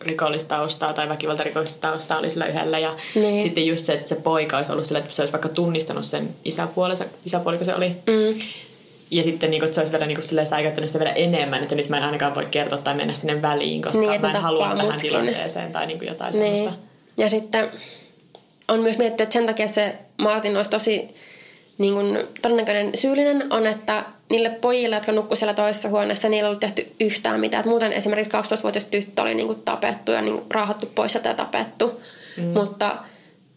[SPEAKER 4] rikollistaustaa tai väkivaltarikollista oli sillä yhdellä. Ja
[SPEAKER 5] Niin.
[SPEAKER 4] sitten just se, että se poika olisi ollut sillä, että se olisi vaikka tunnistanut sen isäpuolensa, isäpuoliko se oli.
[SPEAKER 5] Mm.
[SPEAKER 4] Ja sitten niin kuin, että se olisi vielä niin kuin, säikäyttänyt sitä vielä enemmän, että nyt mä en ainakaan voi kertoa tai mennä sinne väliin, koska
[SPEAKER 5] Niin,
[SPEAKER 4] mä en
[SPEAKER 5] ne
[SPEAKER 4] halua
[SPEAKER 5] tappaa
[SPEAKER 4] tähän
[SPEAKER 5] mutkin.
[SPEAKER 4] tilanteeseen tai niin kuin jotain
[SPEAKER 5] Niin.
[SPEAKER 4] semmoista.
[SPEAKER 5] Ja sitten on myös mietitty, että sen takia se Martin olisi tosi niin kuin, todennäköinen syyllinen on, että niille pojille, jotka nukku siellä toisessa huoneessa, niillä ei ollut tehty yhtään mitään. Et muuten esimerkiksi 12-vuotias tyttö oli niin kuin, tapettu ja niin kuin, raahattu pois sieltä ja tapettu. Mm. Mutta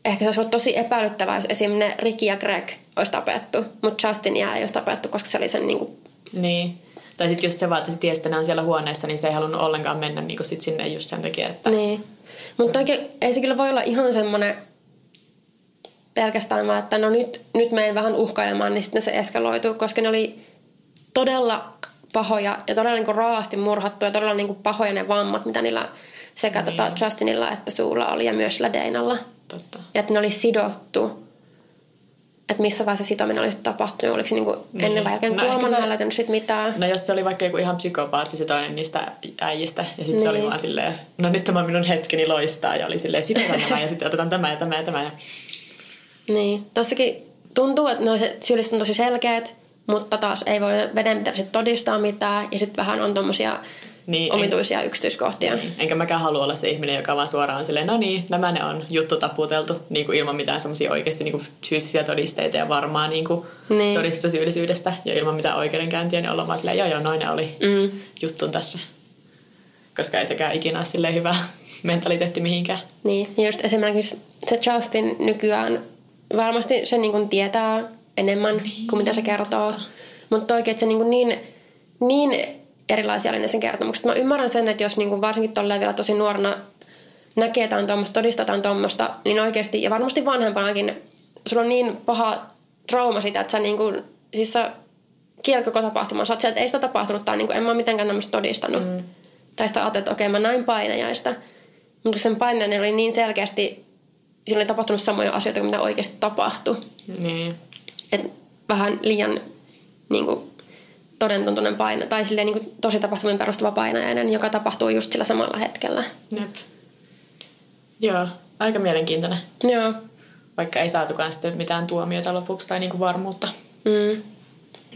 [SPEAKER 5] ehkä se olisi ollut tosi epäilyttävää, jos esim. ne Ricky ja Greg olisi tapettu, mutta Justin ei olisi tapettu, koska se oli sen niin kuin,
[SPEAKER 4] Niin. Tai sitten just se vaan, että se tiesi, että ne on siellä huoneessa, niin se ei halunnut ollenkaan mennä niin kuin sit sinne just sen takia, että...
[SPEAKER 5] Niin. Mutta oikein ei se kyllä voi olla ihan semmoinen pelkästään vaan, että no nyt, nyt menen vähän uhkailemaan, niin sitten se eskaloituu, koska ne oli todella pahoja ja todella niin raasti murhattu ja todella niin pahoja ne vammat, mitä niillä sekä
[SPEAKER 4] Niin.
[SPEAKER 5] tota Justinilla että Suulla oli ja myös sillä Deinalla.
[SPEAKER 4] Totta.
[SPEAKER 5] Ja että ne oli sidottu. Että missä vaiheessa sitominen olisi tapahtunut, oliko se niin
[SPEAKER 4] Niin.
[SPEAKER 5] ennen vai jälkeen
[SPEAKER 4] No
[SPEAKER 5] kuoleman, mä löytänyt sit mitään.
[SPEAKER 4] No jos se oli vaikka joku ihan psykopaatti se toinen niistä äijistä, ja sitten se oli
[SPEAKER 5] Niin.
[SPEAKER 4] vaan silleen, no nyt tämä minun hetkeni loistaa, ja oli silleen, sidotaan nämä, ja sitten otetaan tämä ja tämä ja tämä. Ja...
[SPEAKER 5] Niin, tossakin tuntuu, että no se syylliset on tosi selkeät, mutta taas ei voi vedenpitävästi todistaa mitään ja sitten vähän on tommosia Niin, omituisia yksityiskohtia.
[SPEAKER 4] Niin. Enkä mäkään halua olla se ihminen, joka vaan suoraan on silleen, no niin, nämä ne on juttu taputeltu, niin kuin ilman mitään semmoisia oikeasti niin kuin fyysisiä todisteita ja varmaa niin kuin
[SPEAKER 5] Niin.
[SPEAKER 4] todistusta syyllisyydestä ja ilman mitään oikeudenkäyntiä, niin olla vaan silleen, joo joo, noin ne oli
[SPEAKER 5] Mm.
[SPEAKER 4] juttun tässä. Koska ei sekään ikinä ole silleen hyvä mentaliteetti mihinkään.
[SPEAKER 5] Niin, ja just esimerkiksi se Justin nykyään varmasti se niin kuin tietää enemmän niin, kuin mitä se kertoo. Mutta oikein, että se niin, kuin niin, niin erilaisia oli ne sen kertomukset. Mä ymmärrän sen, että jos niin kuin varsinkin tolleen vielä tosi nuorena näkee jotain tuommoista, todistetaan tuommoista, niin oikeasti, ja varmasti vanhempanakin, sulla on niin paha trauma siitä, että sä niin kuin, siis sä kielät koko tapahtuman. Sä oot sieltä, että ei sitä tapahtunut, tai niin kuin, en mä ole mitenkään tämmöistä todistanut. Mm. Tai sitä ajattelet, että okei, mä näin painajaista. Mutta sen painajainen oli niin selkeästi, siinä oli tapahtunut samoja asioita kuin mitä oikeasti tapahtui.
[SPEAKER 4] Niin.
[SPEAKER 5] Et vähän liian niin kuin, todentuntunen paina, tai silleen, niin kuin, tosi tapahtumiin perustuva painajainen, joka tapahtuu just sillä samalla hetkellä.
[SPEAKER 4] Jep. Joo, aika mielenkiintoinen.
[SPEAKER 5] Joo.
[SPEAKER 4] Vaikka ei saatukaan sitten mitään tuomiota lopuksi tai niinku varmuutta.
[SPEAKER 5] Mm.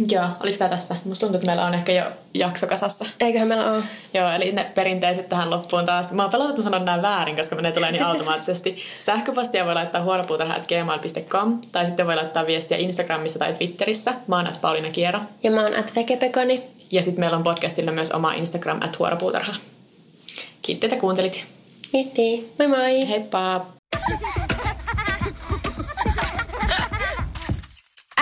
[SPEAKER 4] Joo, oliko tämä tässä? Musta tuntuu, että meillä on ehkä jo jakso kasassa.
[SPEAKER 5] Eiköhän meillä ole.
[SPEAKER 4] Joo, eli ne perinteiset tähän loppuun taas. Mä oon pelannut, että mä sanon nämä väärin, koska ne tulee niin automaattisesti. Sähköpostia voi laittaa huoropuutarha.gmail.com tai sitten voi laittaa viestiä Instagramissa tai Twitterissä. Mä oon at Pauliina Kiero.
[SPEAKER 5] Ja mä oon at Vekepekoni.
[SPEAKER 4] Ja sitten meillä on podcastilla myös oma Instagram at huoropuutarha. Kiitti, että kuuntelit.
[SPEAKER 5] Kiitti. Moi moi.
[SPEAKER 4] Heippa!